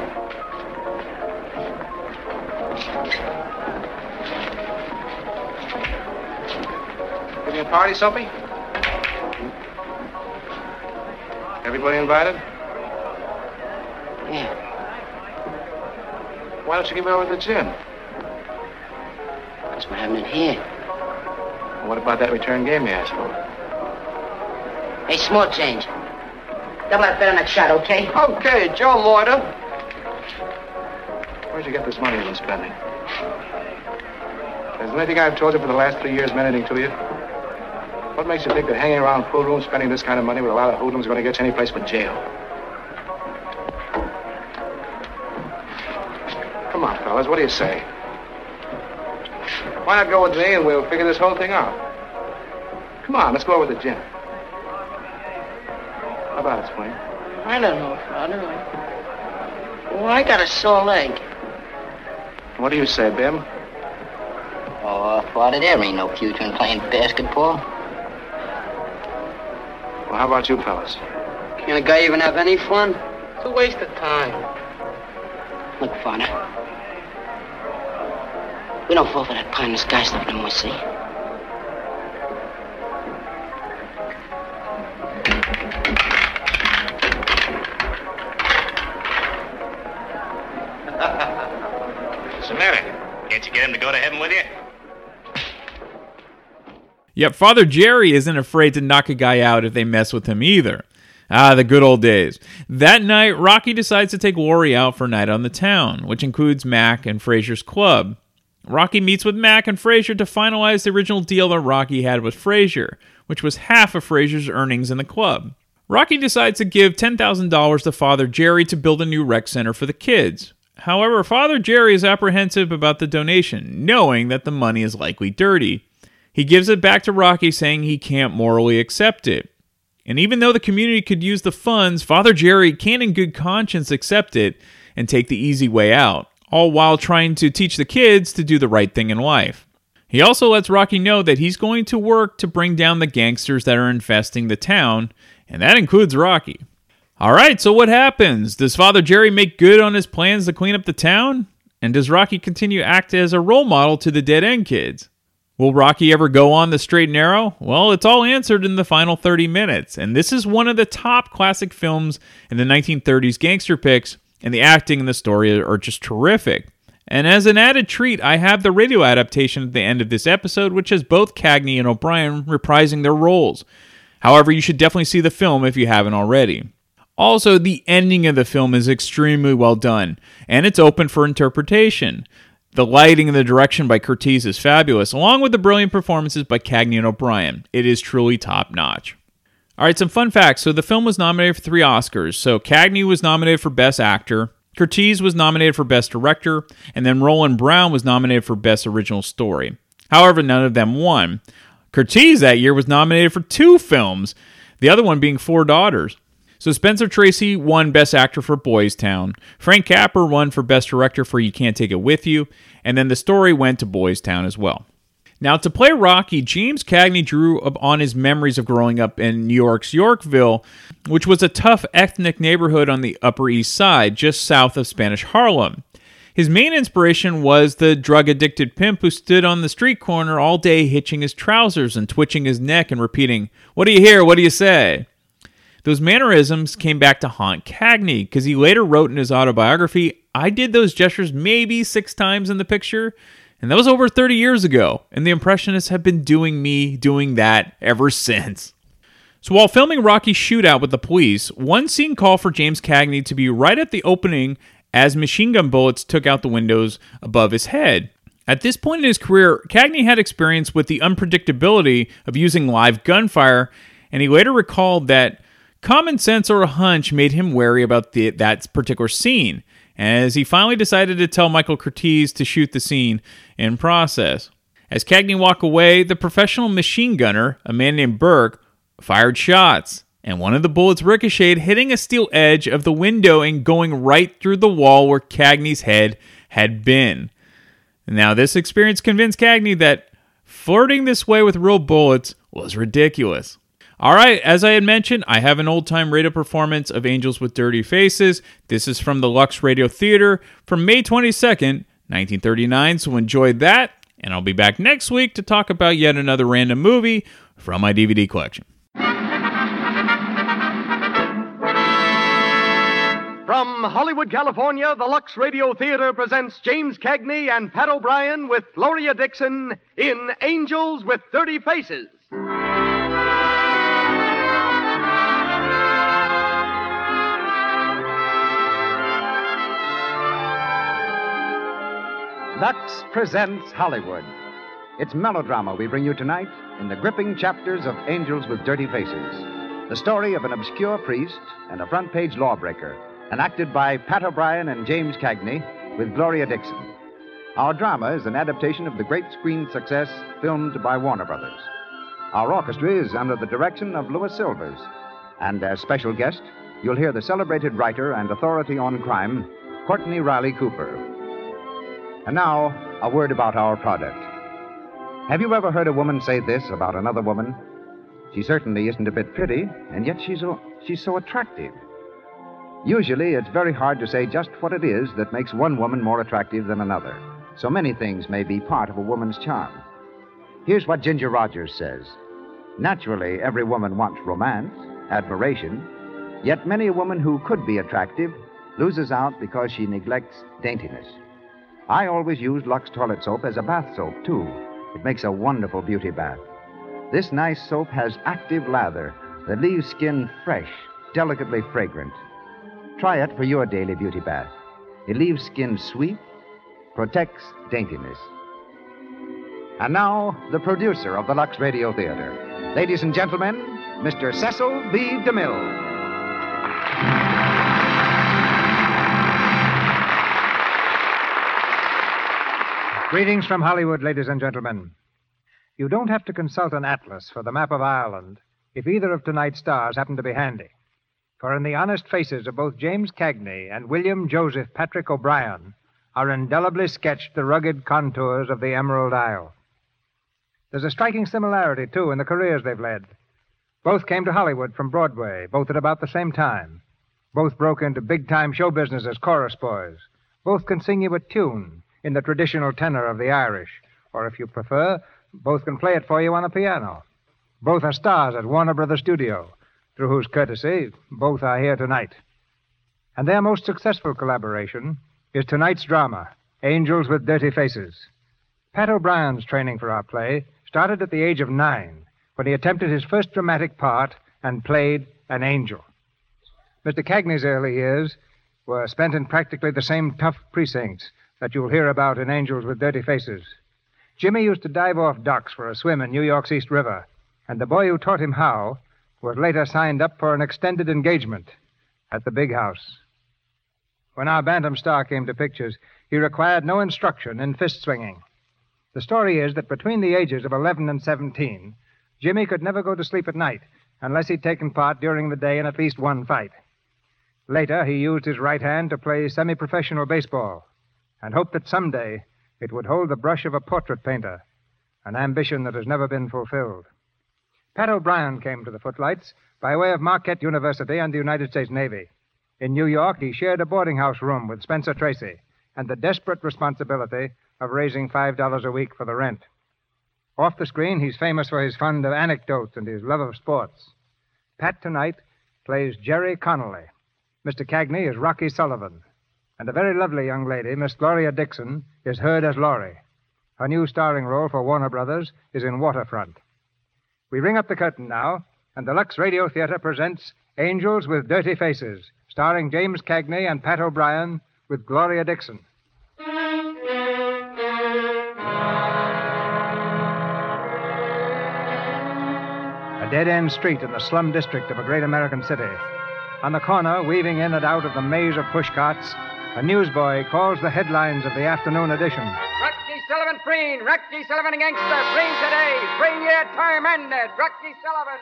Giving a party, Soapy? Everybody invited? Yeah. Why don't you give it over to the gym? That's what happened in here. What about that return game you asked for? Hey, small change. Double that bet on that shot, okay? Okay, Joe Loiter. Where'd you get this money you've been spending? Has anything I've told you for the last three years meant anything to you? What makes you think that hanging around pool rooms spending this kind of money with a lot of hoodlums is going to get you any place but jail? Come on, fellas, what do you say? Why not go with me and we'll figure this whole thing out? Come on, let's go over to the gym. How about it, Swain? I don't know, Father. Well, I got a sore leg. What do you say, Bim? Oh, uh, Father, there ain't no future in playing basketball. Well, how about you fellas? Can a guy even have any fun? It's a waste of time. Look, Father. We don't fall for that pie in the sky stuff no more, see? Yep, Father Jerry isn't afraid to knock a guy out if they mess with him either. Ah, the good old days. That night, Rocky decides to take Laurie out for a night on the town, which includes Mac and Frazier's club. Rocky meets with Mac and Frazier to finalize the original deal that Rocky had with Frazier, which was half of Frazier's earnings in the club. Rocky decides to give $10,000 to Father Jerry to build a new rec center for the kids. However, Father Jerry is apprehensive about the donation, knowing that the money is likely dirty. He gives it back to Rocky, saying he can't morally accept it. And even though the community could use the funds, Father Jerry can, in good conscience, accept it and take the easy way out, all while trying to teach the kids to do the right thing in life. He also lets Rocky know that he's going to work to bring down the gangsters that are infesting the town, and that includes Rocky. All right, so what happens? Does Father Jerry make good on his plans to clean up the town? And does Rocky continue to act as a role model to the dead end kids? Will Rocky ever go on the straight and narrow? Well, it's all answered in the final 30 minutes, and this is one of the top classic films in the 1930s gangster picks, and the acting and the story are just terrific. And as an added treat, I have the radio adaptation at the end of this episode, which has both Cagney and O'Brien reprising their roles. However, you should definitely see the film if you haven't already. Also, the ending of the film is extremely well done, and it's open for interpretation. The lighting and the direction by Curtiz is fabulous, along with the brilliant performances by Cagney and O'Brien. It is truly top notch. All right, some fun facts. So the film was nominated for three Oscars. So Cagney was nominated for Best Actor, Curtiz was nominated for Best Director, and then Rowland Brown was nominated for Best Original Story. However, none of them won. Curtiz that year was nominated for two films, the other one being Four Daughters. So Spencer Tracy won Best Actor for Boys Town. Frank Capra won for Best Director for You Can't Take It With You, and then the story went to Boys Town as well. Now, to play Rocky, James Cagney drew on his memories of growing up in New York's Yorkville, which was a tough ethnic neighborhood on the Upper East Side, just south of Spanish Harlem. His main inspiration was the drug addicted pimp who stood on the street corner all day hitching his trousers and twitching his neck and repeating, What do you hear? What do you say? Those mannerisms came back to haunt Cagney because he later wrote in his autobiography, I did those gestures maybe six times in the picture, and that was over 30 years ago, and the Impressionists have been doing me doing that ever since. So while filming Rocky's shootout with the police, one scene called for James Cagney to be right at the opening as machine gun bullets took out the windows above his head. At this point in his career, Cagney had experience with the unpredictability of using live gunfire, and he later recalled that Common sense or a hunch made him wary about the, that particular scene, as he finally decided to tell Michael Curtiz to shoot the scene in process. As Cagney walked away, the professional machine gunner, a man named Burke, fired shots, and one of the bullets ricocheted, hitting a steel edge of the window and going right through the wall where Cagney's head had been. Now, this experience convinced Cagney that flirting this way with real bullets was ridiculous. All right, as I had mentioned, I have an old time radio performance of Angels with Dirty Faces. This is from the Lux Radio Theater from May 22nd, 1939. So enjoy that, and I'll be back next week to talk about yet another random movie from my DVD collection. From Hollywood, California, the Lux Radio Theater presents James Cagney and Pat O'Brien with Gloria Dickson in Angels with Dirty Faces. Lux presents Hollywood. It's melodrama we bring you tonight in the gripping chapters of Angels with Dirty Faces. The story of an obscure priest and a front page lawbreaker, enacted by Pat O'Brien and James Cagney with Gloria Dickson. Our drama is an adaptation of the great screen success filmed by Warner Brothers. Our orchestra is under the direction of Louis Silvers. And as special guest, you'll hear the celebrated writer and authority on crime, Courtney Riley Cooper. And now, a word about our product. Have you ever heard a woman say this about another woman? She certainly isn't a bit pretty, and yet she's, she's so attractive. Usually, it's very hard to say just what it is that makes one woman more attractive than another. So many things may be part of a woman's charm. Here's what Ginger Rogers says Naturally, every woman wants romance, admiration, yet many a woman who could be attractive loses out because she neglects daintiness. I always use Lux toilet soap as a bath soap, too. It makes a wonderful beauty bath. This nice soap has active lather that leaves skin fresh, delicately fragrant. Try it for your daily beauty bath. It leaves skin sweet, protects daintiness. And now, the producer of the Lux Radio Theater. Ladies and gentlemen, Mr. Cecil B. DeMille. Greetings from Hollywood, ladies and gentlemen. You don't have to consult an atlas for the map of Ireland if either of tonight's stars happen to be handy. For in the honest faces of both James Cagney and William Joseph Patrick O'Brien are indelibly sketched the rugged contours of the Emerald Isle. There's a striking similarity, too, in the careers they've led. Both came to Hollywood from Broadway, both at about the same time. Both broke into big time show business as chorus boys. Both can sing you a tune in the traditional tenor of the Irish, or if you prefer, both can play it for you on a piano. Both are stars at Warner Brothers Studio, through whose courtesy both are here tonight. And their most successful collaboration is tonight's drama, Angels with Dirty Faces. Pat O'Brien's training for our play started at the age of nine when he attempted his first dramatic part and played an angel. Mr. Cagney's early years were spent in practically the same tough precincts that you'll hear about in Angels with Dirty Faces. Jimmy used to dive off docks for a swim in New York's East River, and the boy who taught him how was later signed up for an extended engagement at the big house. When our Bantam star came to pictures, he required no instruction in fist swinging. The story is that between the ages of 11 and 17, Jimmy could never go to sleep at night unless he'd taken part during the day in at least one fight. Later, he used his right hand to play semi professional baseball and hoped that someday it would hold the brush of a portrait painter, an ambition that has never been fulfilled. Pat O'Brien came to the Footlights by way of Marquette University and the United States Navy. In New York, he shared a boarding house room with Spencer Tracy and the desperate responsibility of raising $5 a week for the rent. Off the screen, he's famous for his fund of anecdotes and his love of sports. Pat tonight plays Jerry Connolly. Mr. Cagney is Rocky Sullivan. And a very lovely young lady, Miss Gloria Dickson, is heard as Laurie. Her new starring role for Warner Brothers is in Waterfront. We ring up the curtain now, and the Lux Radio Theater presents Angels with Dirty Faces, starring James Cagney and Pat O'Brien with Gloria Dickson. A dead end street in the slum district of a great American city. On the corner, weaving in and out of the maze of pushcarts, a newsboy calls the headlines of the afternoon edition. Rocky Sullivan Freen, Rocky Sullivan gangster, free today, three year term ended, uh, Rocky Sullivan.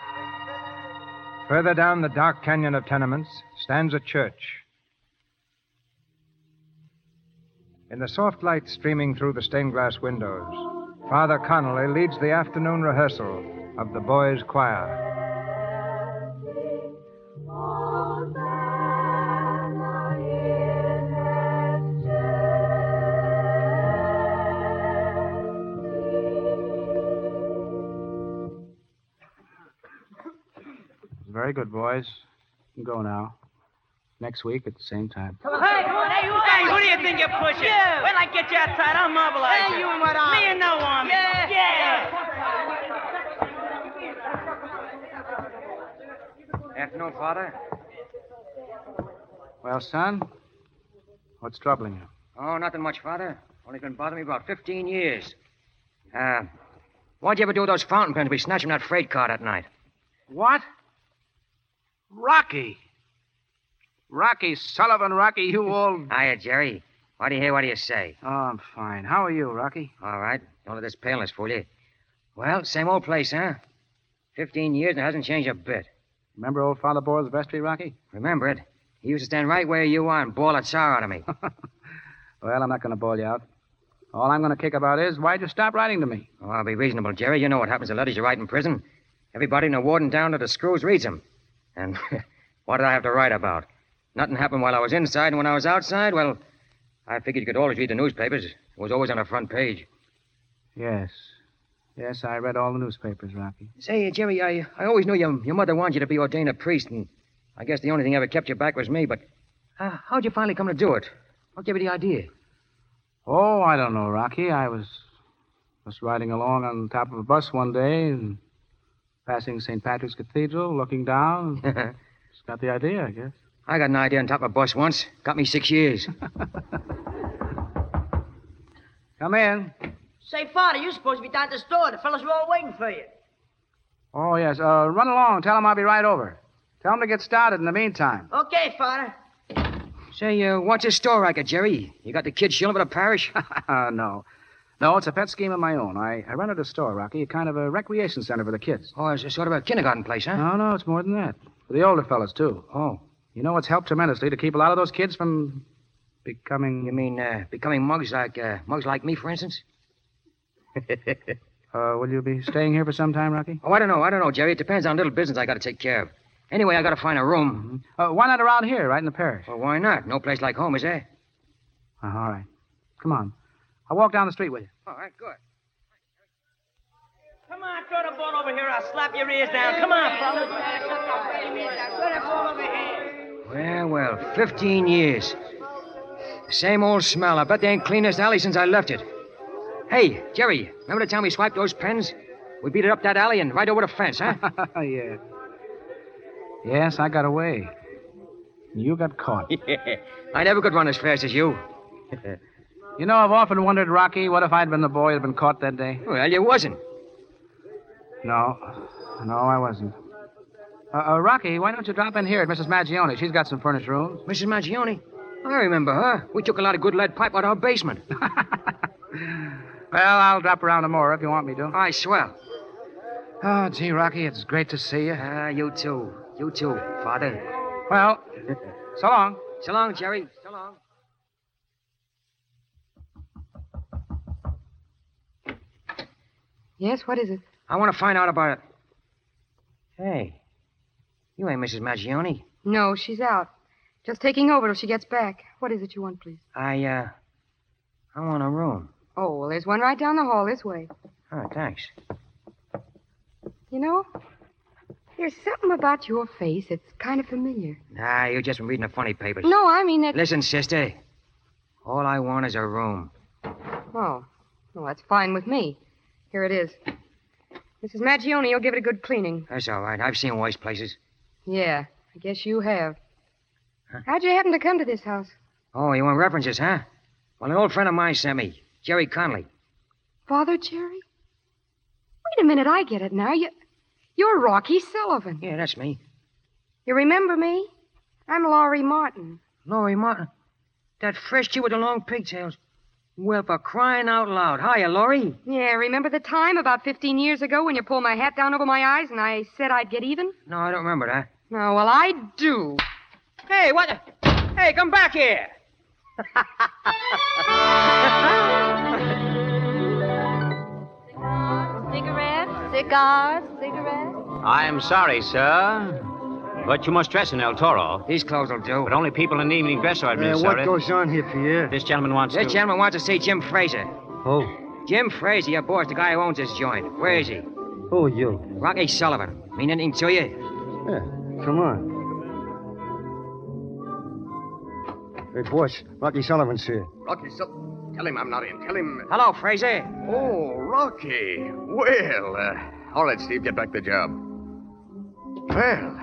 Further down the dark canyon of tenements stands a church. In the soft light streaming through the stained glass windows, Father Connolly leads the afternoon rehearsal of the boys' choir. Very good, boys. You can go now. Next week at the same time. Come on, hey, come on, hey, who, hey, who do you think you're pushing? You. Wait till I get you outside, I'll mobilize Hey, you and what army? Me and no army. Yeah. Yeah. Afternoon, Father. Well, son, what's troubling you? Oh, nothing much, Father. Only been bothering me about 15 years. Uh, why'd you ever do those fountain pens we snatched from that freight car that night? What? Rocky. Rocky Sullivan, Rocky, you old. Hiya, Jerry. What do you hear? What do you say? Oh, I'm fine. How are you, Rocky? All right. Don't let this paleness fool you. Well, same old place, huh? Fifteen years and it hasn't changed a bit. Remember old Father Boyle's vestry, Rocky? Remember it? He used to stand right where you are and bawl that sour out of me. Well, I'm not going to bawl you out. All I'm going to kick about is why'd you stop writing to me? Oh, I'll be reasonable, Jerry. You know what happens to letters you write in prison. Everybody in the warden down to the screws reads them. And what did I have to write about? Nothing happened while I was inside, and when I was outside, well, I figured you could always read the newspapers. It was always on the front page. Yes. Yes, I read all the newspapers, Rocky. Say, Jerry, I, I always knew your, your mother wanted you to be ordained a priest, and I guess the only thing ever kept you back was me, but uh, how'd you finally come to do it? What gave you the idea? Oh, I don't know, Rocky. I was just riding along on top of a bus one day and passing St. Patrick's Cathedral, looking down. just got the idea, I guess. I got an idea on top of a bus once. Got me six years. Come in. Say, Father, you're supposed to be down at the store. The fellas were all waiting for you. Oh, yes. Uh, run along. Tell them I'll be right over. Tell them to get started in the meantime. Okay, Father. Say, uh, what's his store racket, Jerry? You got the kid shilling for the parish? No. No, it's a pet scheme of my own. I, I rented a store, Rocky, a kind of a recreation center for the kids. Oh, it's a sort of a kindergarten place, huh? No, no, it's more than that. For the older fellas, too. Oh. You know it's helped tremendously to keep a lot of those kids from becoming. You mean uh, becoming mugs like uh, mugs like me, for instance? uh, will you be staying here for some time, Rocky? Oh, I don't know. I don't know, Jerry. It depends on a little business I got to take care of. Anyway, I got to find a room. Uh, why not around here, right in the parish? Well, why not? No place like home, is there? Uh, all right. Come on. I'll walk down the street with you. All right, good. Come on, throw the ball over here. I'll slap your ears down. Come on, fellas. Throw the ball over here. Well, well, 15 years. Same old smell. I bet they ain't cleaned this alley since I left it. Hey, Jerry, remember the time we swiped those pens? We beat it up that alley and right over the fence, huh? yeah. Yes, I got away. You got caught. I never could run as fast as you. you know, I've often wondered, Rocky, what if I'd been the boy who'd been caught that day? Well, you wasn't. No. No, I wasn't. Uh, uh, Rocky, why don't you drop in here at Mrs. Maggione? She's got some furnished rooms. Mrs. Maggione? I remember her. We took a lot of good lead pipe out of her basement. well, I'll drop around tomorrow if you want me to. I swell. Oh, gee, Rocky, it's great to see you. Ah, uh, you too. You too, Father. Well, so long. So long, Jerry. So long. Yes, what is it? I want to find out about it. Hey, you ain't Mrs. Maggione. No, she's out. Just taking over till she gets back. What is it you want, please? I, uh, I want a room. Oh, well, there's one right down the hall this way. Oh, thanks. You know, there's something about your face that's kind of familiar. Nah, you've just been reading the funny papers. No, I mean it. Listen, sister. All I want is a room. Oh, well, that's fine with me. Here it is. Mrs. Maggione, you'll give it a good cleaning. That's all right. I've seen worse places. Yeah, I guess you have. Huh? How'd you happen to come to this house? Oh, you want references, huh? Well, an old friend of mine sent me, Jerry Conley. Father Jerry? Wait a minute, I get it now. You, you're Rocky Sullivan. Yeah, that's me. You remember me? I'm Laurie Martin. Laurie Martin? That fresh with the long pigtails. Well, for crying out loud. Hiya, Laurie. Yeah, remember the time about 15 years ago when you pulled my hat down over my eyes and I said I'd get even? No, I don't remember that. No, well, I do. Hey, what the... Hey, come back here. Cigarettes, cigars, cigarettes. I'm sorry, sir. But you must dress in El Toro. These clothes will do. But only people in evening dress are Uh, admitted, what sir. goes on here, Pierre? This gentleman wants This to... gentleman wants to see Jim Frazier. Oh. Jim Frazier, your boss, the guy who owns this joint. Where is he? Who are you? Rocky Sullivan. Mean anything to you? Yeah, come on. Hey, boss, Rocky Sullivan's here. Rocky, Sul- tell him I'm not in. Tell him. Hello, Frazier. Oh, Rocky. Well, uh, all right, Steve, get back the job. Well,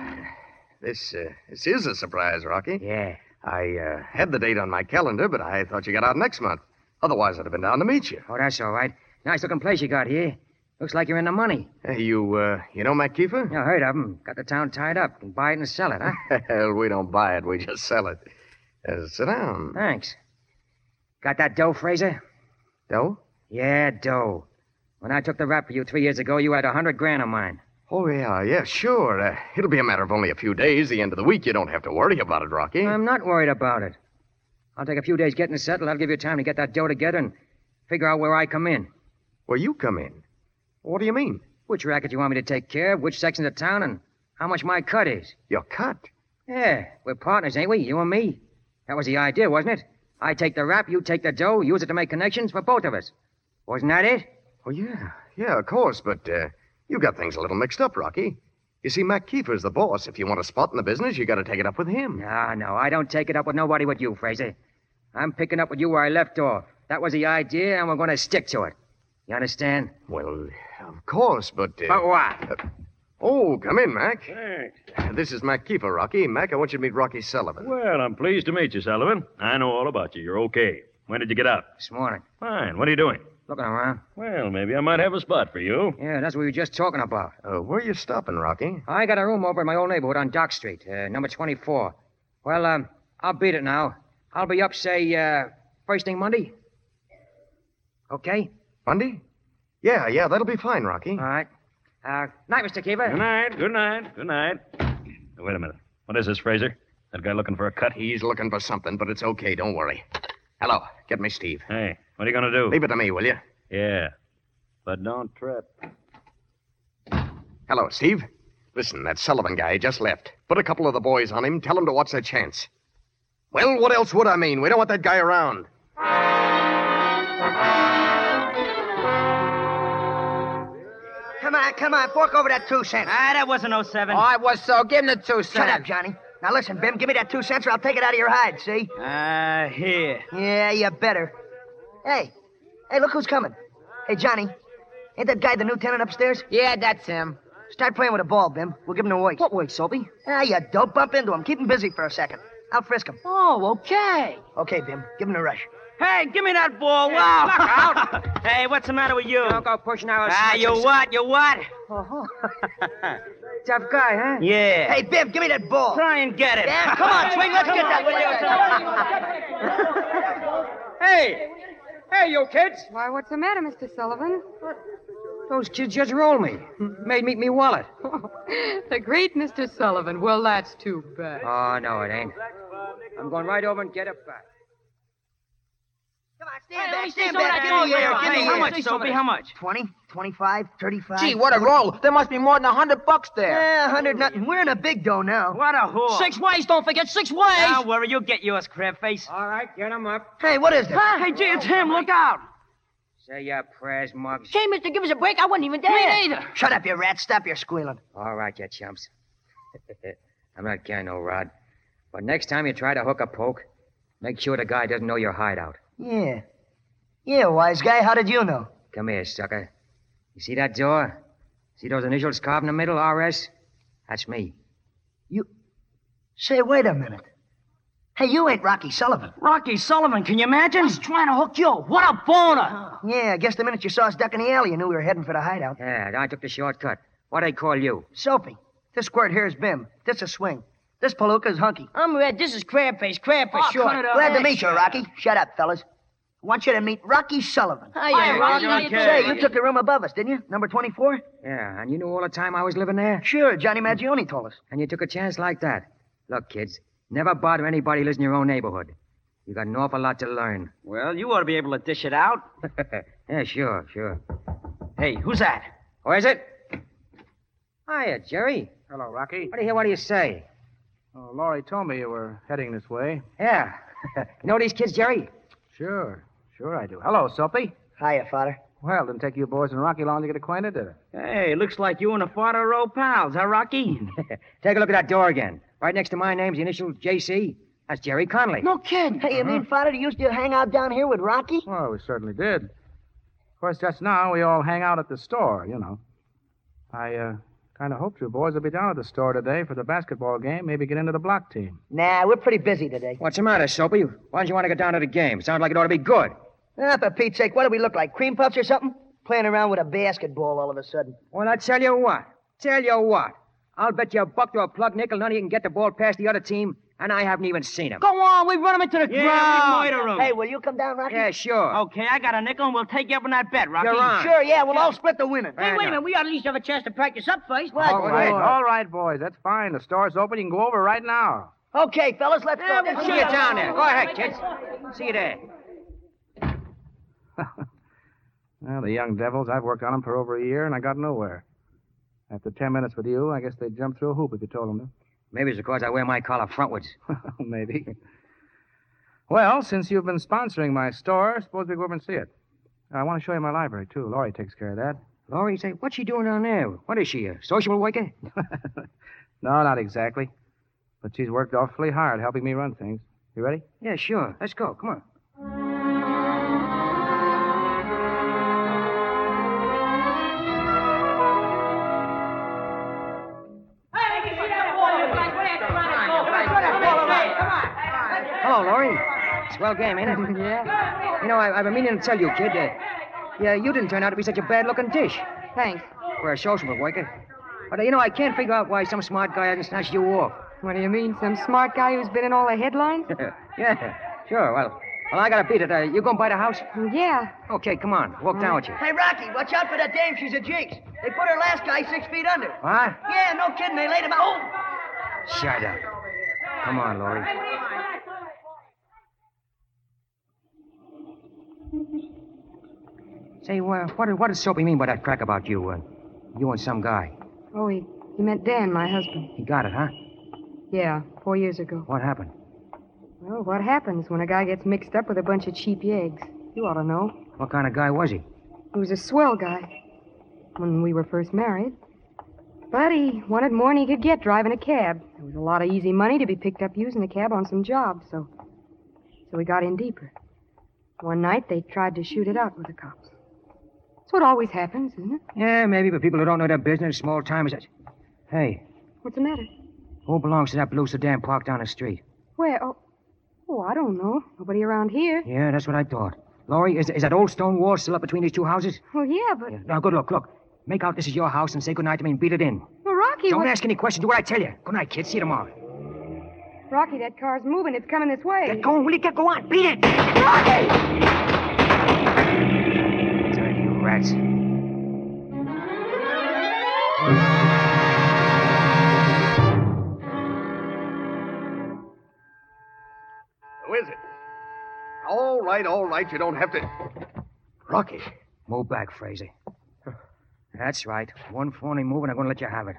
this uh, this is a surprise, Rocky. Yeah. I uh, had the date on my calendar, but I thought you got out next month. Otherwise, I'd have been down to meet you. Oh, that's all right. Nice looking place you got here. Looks like you're in the money. Hey, you, uh, you know Mac Keefer? Yeah, heard of him. Got the town tied up. Can buy it and sell it, huh? Hell, we don't buy it. We just sell it. Uh, sit down. Thanks. Got that dough, Frazier? Dough? Yeah, dough. When I took the rap for you three years ago, you had a hundred grand of mine. Oh, yeah, yeah, sure. Uh, it'll be a matter of only a few days. The end of the week. You don't have to worry about it, Rocky. I'm not worried about it. I'll take a few days getting settled. I'll give you time to get that dough together and figure out where I come in. Where you come in? What do you mean? Which racket you want me to take care of, which section of town, and how much my cut is. Your cut? Yeah, we're partners, ain't we? You and me. That was the idea, wasn't it? I take the rap, you take the dough, use it to make connections for both of us. Wasn't that it? Oh, yeah. Yeah, of course, but uh, you got things a little mixed up, Rocky. You see, Mac Keefer's the boss. If you want a spot in the business, you got to take it up with him. No, no, I don't take it up with nobody but you, Frazier. I'm picking up with you where I left off. That was the idea, and we're going to stick to it. You understand? Well, of course, but. Uh, But what? uh, oh, come in, Mac. Uh, This is Mac Keefer, Rocky. Mac, I want you to meet Rocky Sullivan. Well, I'm pleased to meet you, Sullivan. I know all about you. You're okay. When did you get out? This morning. Fine. What are you doing? Looking around. Well, maybe I might have a spot for you. Yeah, that's what we were just talking about. Uh, where are you stopping, Rocky? I got a room over in my old neighborhood on Dock Street, uh, number 24. Well, um, I'll beat it now. I'll be up, say, uh, first thing Monday. Okay? Monday? Yeah, yeah, that'll be fine, Rocky. All right. Uh, night, Mr. Keefer. Good night, good night, good night. Wait a minute. What is this, Frazier? That guy looking for a cut? He's looking for something, but it's okay. Don't worry. Hello. Get me Steve. Hey, what are you going to do? Leave it to me, will you? Yeah. But don't trip. Hello, Steve. Listen, that Sullivan guy just left. Put a couple of the boys on him. Tell him to watch their chance. Well, what else would I mean? We don't want that guy around. Come on, come on, fork over that two cents. Ah, that wasn't 07. Oh, it was so. Give him the two cents. Shut up, Johnny. Now listen, Bim, give me that two cents or I'll take it out of your hide, see? Ah, here. Yeah, you better. Hey, hey, look who's coming. Hey, Johnny, ain't that guy the new tenant upstairs? Yeah, that's him. Start playing with a ball, Bim. We'll give him a wake. What wake, Soapy? Ah, you dope. Bump into him. Keep him busy for a second. I'll frisk him. Oh, okay. Okay, Bim. Give him a rush. Hey, give me that ball. Wow. Look hey, what's the matter with you? Don't go pushing our Ah, you what? You what? Oh, Tough guy, huh? Yeah. Hey, Bim, give me that ball. Try and get it. Yeah, come on, swing. Let's get that. Hey! Hey, you kids! Why, what's the matter, Mr. Sullivan? Those kids just rolled me. Made me me wallet. the great Mr. Sullivan. Well, that's too bad. Oh, no, it ain't. I'm going right over and get it back. Come on, stand Hey, back, let me see stand back. that Give me gold air, give me Hey, how much, Soapy? How much? 20, 25, 35. Gee, what a roll. There must be more than a hundred bucks there. Yeah, 100 nothing. We're in a big dough now. What a whore. Six ways, don't forget, six ways! Don't worry, you'll get yours, crab face. All right, get him up. Hey, what is this? Hey, gee, it's oh, him. Look out. Say your prayers, Muggs. Gee, mister, give us a break. I wasn't even there. Me neither. Shut up, you rat. Stop your squealing. All right, you chumps. I'm not carrying no rod. But next time you try to hook a poke, make sure the guy doesn't know your hideout. Yeah. Yeah, wise guy. How did you know? Come here, sucker. You see that door? See those initials carved in the middle, RS? That's me. You. Say, wait a minute. Hey, you ain't Rocky Sullivan. Rocky Sullivan, can you imagine? He's trying to hook you. What a boner. Yeah, I guess the minute you saw us duck in the alley, you knew we were heading for the hideout. Yeah, I took the shortcut. What they call you? Soapy. This squirt here's Bim. This is Swing. This palooka's Hunky. I'm Red. This is Crab Face. Crab for Oh, sure. cut it out. Glad to meet you, Rocky. Shut up, fellas. I want you to meet Rocky Sullivan. Hiya, Rocky. Rocky. Say, you took the room above us, didn't you? Number 24? Yeah, and you knew all the time I was living there? Sure, Johnny Maggione told us. And you took a chance like that. Look, kids, never bother anybody who lives in your own neighborhood. You got an awful lot to learn. Well, you ought to be able to dish it out. yeah, sure, sure. Hey, who's that? Who is it? Hiya, Jerry. Hello, Rocky. What do you hear? What do you say? Oh, Laurie told me you were heading this way. Yeah. you know these kids, Jerry? Sure, sure I do. Hello, Soapy. Hiya, father. Well, didn't take you boys and Rocky long to get acquainted, did it? Hey, looks like you and the father are old pals, huh, Rocky? Take a look at that door again. Right next to my name's the initial JC. That's Jerry Conley. No kidding. Hey, you mean father you used to hang out down here with Rocky? Well, we certainly did. Of course, just now we all hang out at the store, you know. I uh, kind of hoped you boys would be down at the store today for the basketball game, maybe get into the block team. Nah, we're pretty busy today. What's the matter, Soapy? Why don't you want to go down to the game? Sounds like it ought to be good. Ah, for Pete's sake, what do we look like? Cream puffs or something? Playing around with a basketball all of a sudden. Well, I tell you what. Tell you what. I'll bet you a buck to a plug nickel none of you can get the ball past the other team, and I haven't even seen him. Go on, we run him into the Yeah, ground. we murder him. Hey, will you come down, Rocky? Yeah, sure. Okay, I got a nickel, and we'll take you up on that bet, Rocky. You're on. Sure, yeah, we'll all split the winnings. Hey, wait a minute. We ought to at least have a chance to practice up first. What? all right, all right, boys. That's fine. The store's open. You can go over right now. Okay, fellas, let's Yeah, go. we'll See you down there. Go ahead, kids. See you there. Well, the young devils, I've worked on them for over a year, and I got nowhere. After ten minutes with you, I guess they'd jump through a hoop if you told them to. Maybe it's because I wear my collar frontwards. Maybe. Well, since you've been sponsoring my store, suppose we go over and see it. I want to show you my library, too. Laurie takes care of that. Laurie, say, what's she doing down there? What is she, a social worker? No, not exactly. But she's worked awfully hard helping me run things. You ready? Yeah, sure. Let's go. Come on. Swell game, ain't it? yeah. You know, I, I've been meaning to tell you, kid. Uh, yeah, you didn't turn out to be such a bad-looking dish Thanks. for a social worker. But, uh, you know, I can't figure out why some smart guy hasn't snatched you off. What do you mean? Some smart guy who's been in all the headlines? yeah, sure. Well, Well, I gotta beat it. Uh, you going by the house? Yeah. Okay, come on. Walk down with you. Hey, Rocky, watch out for that dame. She's a jinx. They put her last guy six feet under. What? Yeah, no kidding. They laid him out. Oh! Shut up. Come on, Laurie. Say, uh, what, what does Soapy mean by that crack about you? Uh, you and some guy. Oh, he, he meant Dan, my husband. He got it, huh? Yeah, four years ago. What happened? Well, what happens when a guy gets mixed up with a bunch of cheap yeggs? You ought to know. What kind of guy was he? He was a swell guy when we were first married. But he wanted more than he could get driving a cab. There was a lot of easy money to be picked up using the cab on some jobs, so so we got in deeper. One night they tried to shoot it out with the cops. What always happens, isn't it? Yeah, maybe, but people who don't know their business, small timers. Hey, What's the matter? who belongs to that blue sedan parked down the street? Where? Oh, oh, I don't know. Nobody around here. Yeah, that's what I thought. Laurie, is, is that old stone wall still up between these two houses? Well, yeah, but Now, good look, look. Make out this is your house and say goodnight to me and beat it in. well, Rocky. Don't what- ask any questions. Do what I tell you. Good night, kid. See you tomorrow. Rocky, that car's moving. It's coming this way. Get going, will you? Get go on. Beat it. Rocky! Dirty. Who is it? All right, all right. You don't have to. Rocky. Move back, Frazier. That's right. One phony move, and I'm going to let you have it.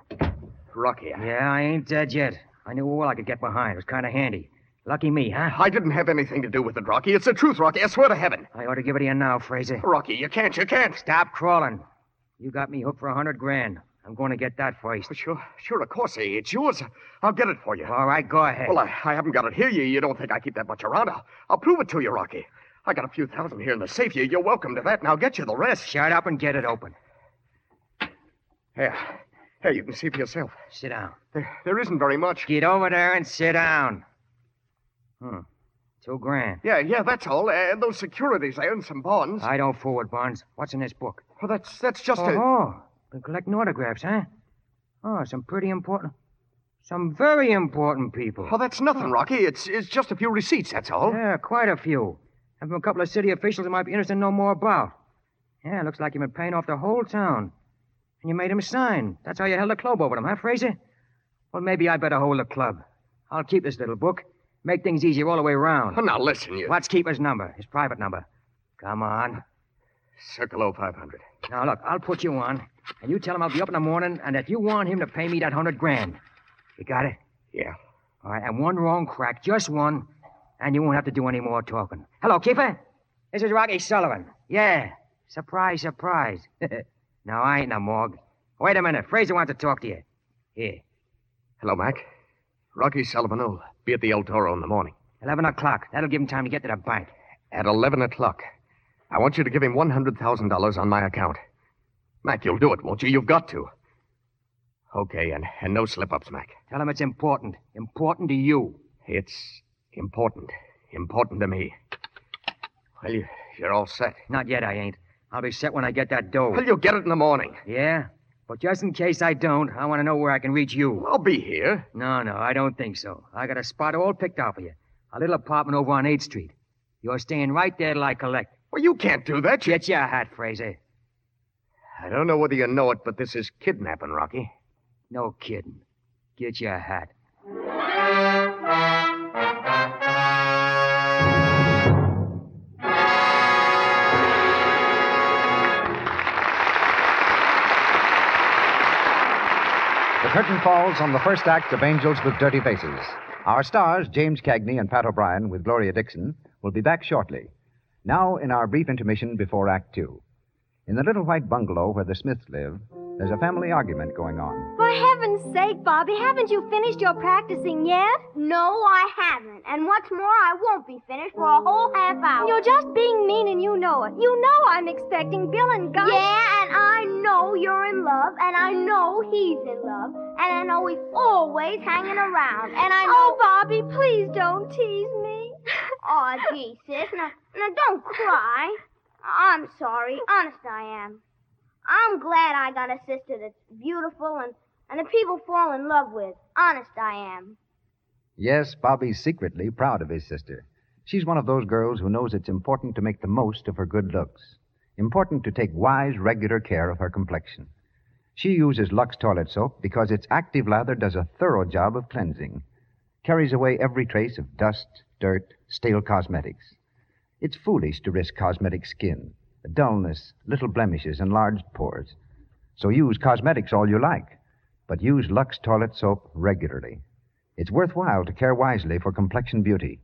Rocky. Yeah, I ain't dead yet. I knew well I could get behind. It was kind of handy. Lucky me, huh? I didn't have anything to do with it, Rocky. It's the truth, Rocky. I swear to heaven. I ought to give it to you now, Frazier. Rocky, you can't. You can't. Stop crawling. You got me hooked for a hundred grand. I'm going to get that first. Sure, sure, of course. eh, It's yours. I'll get it for you. All right, go ahead. Well, I, I haven't got it here. You, you don't think I keep that much around? I'll, I'll prove it to you, Rocky. I got a few thousand here in the safe. You, you're welcome to that, and I'll get you the rest. Shut up and get it open. Here. Here, you can see for yourself. Sit down. There, there isn't very much. Get over there and sit down. Hmm. Two grand. Yeah, yeah, that's all. Uh, those securities, I own some bonds. I don't forward bonds. What's in this book? Well, that's that's just oh, a. Oh, been collecting autographs, huh? Oh, some pretty important, some very important people. Oh, that's nothing, Rocky. It's it's just a few receipts, that's all. Yeah, quite a few. And from a couple of city officials who might be interested to know more about. Yeah, looks like you've been paying off the whole town. And you made him sign. That's how you held the club over them, huh, Frazier? Well, maybe I better hold the club. I'll keep this little book. Make things easier all the way around. Oh, now listen, you. What's Keefer's number? His private number. Come on. Circle 0500. Now, look, I'll put you on, and you tell him I'll be up in the morning, and that you want him to pay me that hundred grand. You got it? Yeah. All right, and one wrong crack, just one, and you won't have to do any more talking. Hello, Keefer. This is Rocky Sullivan. Yeah. Surprise, surprise. no, I ain't no morgue. Wait a minute. Frazier wants to talk to you. Here. Hello, Mac. Rocky Sullivan will be at the El Toro in the morning. Eleven o'clock. That'll give him time to get to the bank. At 11 o'clock. I want you to give him $100,000 on my account. Mac, you'll do it, won't you? You've got to. Okay, and, and no slip ups, Mac. Tell him it's important. Important to you. It's important. Important to me. Well, you, you're all set. Not yet, I ain't. I'll be set when I get that dough. Well, you'll get it in the morning. Yeah? But just in case I don't, I want to know where I can reach you. I'll be here. No, no, I don't think so. I got a spot all picked out for you. A little apartment over on 8th Street. You're staying right there till I collect. Well, you can't do that. Get your hat, Frazier. I don't know whether you know it, but this is kidnapping, Rocky. No kidding. Get your hat. Curtain falls on the first act of Angels with Dirty Faces. Our stars, James Cagney and Pat O'Brien, with Gloria Dickson, will be back shortly. Now, in our brief intermission before Act Two. In the little white bungalow where the Smiths live, there's a family argument going on. For sake, Bobby, haven't you finished your practicing yet? No, I haven't. And what's more, I won't be finished for a whole half hour. You're just being mean and you know it. You know I'm expecting Bill and Guy. Yeah, and I know you're in love, and I know he's in love, and I know he's always hanging around, and I know... Oh, Bobby, please don't tease me. oh, gee, sis. Now, now don't cry. I'm sorry. Honest, I am. I'm glad I got a sister that's beautiful and, and the people fall in love with. Honest, I am. Yes, Bobby's secretly proud of his sister. She's one of those girls who knows it's important to make the most of her good looks, important to take wise, regular care of her complexion. She uses Lux toilet soap because its active lather does a thorough job of cleansing, carries away every trace of dust, dirt, stale cosmetics. It's foolish to risk cosmetic skin, dullness, little blemishes, enlarged pores. So use cosmetics all you like, but use Lux toilet soap regularly. It's worthwhile to care wisely for complexion beauty.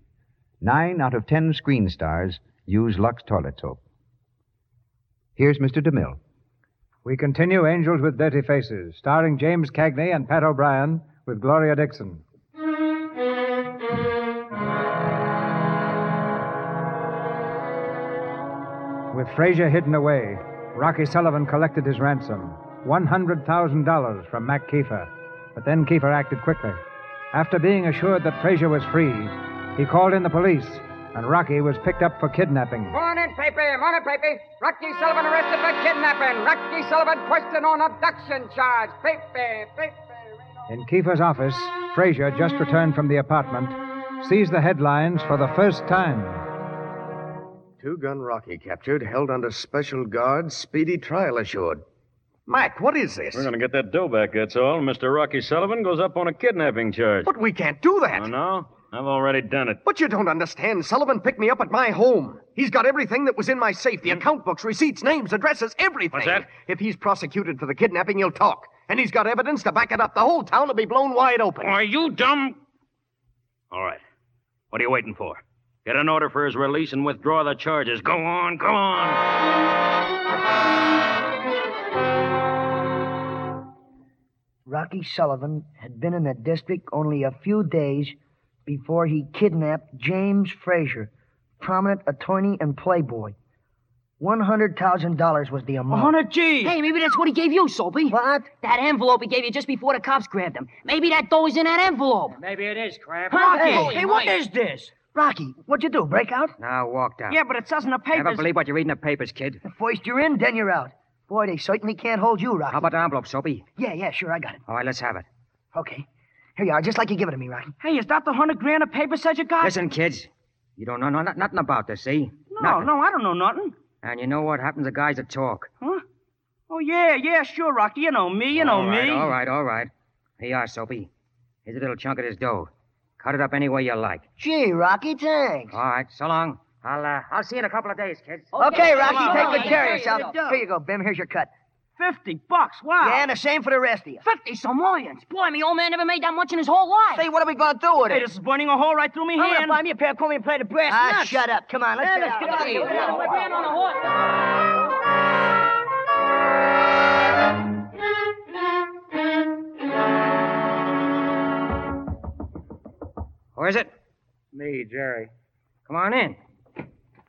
Nine out of ten screen stars use Lux toilet soap. Here's Mr. DeMille. We continue Angels with Dirty Faces, starring James Cagney and Pat O'Brien with Gloria Dickson. With Frazier hidden away, Rocky Sullivan collected his ransom $100,000 from Mac Keefer. But then Keefer acted quickly. After being assured that Frazier was free, he called in the police, and Rocky was picked up for kidnapping. Morning, paper. Morning, paper. Rocky Sullivan arrested for kidnapping. Rocky Sullivan questioned on abduction charge. Paper, paper. In Keefer's office, Frazier, just returned from the apartment, sees the headlines for the first time. Two Gun Rocky captured, held under special guard, speedy trial assured. Mac, what is this? We're going to get that dough back, that's all. Mr. Rocky Sullivan goes up on a kidnapping charge. But we can't do that. Oh, no? I've already done it. But you don't understand. Sullivan picked me up at my home. He's got everything that was in my safe the hmm? account books, receipts, names, addresses, everything. What's that? If he's prosecuted for the kidnapping, he'll talk. And he's got evidence to back it up. The whole town will be blown wide open. Are you dumb? All right. What are you waiting for? Get an order for his release and withdraw the charges. Go on, go on. Rocky Sullivan had been in the district only a few days before he kidnapped James Frazier, prominent attorney and playboy. $100,000 was the amount. 100 G. Hey, maybe that's what he gave you, Soapy. What? That envelope he gave you just before the cops grabbed him. Maybe that dough is in that envelope. Maybe it is, Crab. Rocky, Hey, hey, what is this? Rocky, what'd you do, break out? Now walked out. Yeah, but it says in the papers. Never believe what you read in the papers, kid. First you're in, then you're out. Boy, they certainly can't hold you, Rocky. How about the envelope, Soapy? Yeah, yeah, sure, I got it. All right, let's have it. Okay. Here you are, just like you give it to me, Rocky. Hey, is that the hundred grand of paper said you got? Listen, kids. You don't know no, not, nothing about this, see? No, Nothing. no, I don't know nothing. And you know what happens to guys that talk. Huh? Oh, yeah, yeah, sure, Rocky. You know me, you know all right, me. All right, all right. Here you are, Soapy. Here's a little chunk of this dough. Cut it up any way you like. Gee, Rocky, thanks. All right, so long. I'll uh, I'll see you in a couple of days, kids. Okay, Rocky, on. take good care of yourself. Here you go, Bim. Here's your cut. Fifty bucks, wow. Yeah, and the same for the rest of you. Fifty simoleons. Boy, me old man never made that much in his whole life. Say, what are we going to do with Hey, it? this is burning a hole right through me I'm gonna hand. buy me a pair of Coley plate of brass Ah, shut up. Come on, let's Yeah, get let's out. get out of here. Yeah, Let's get on a horse. Who is it? Me, Jerry. Come on in.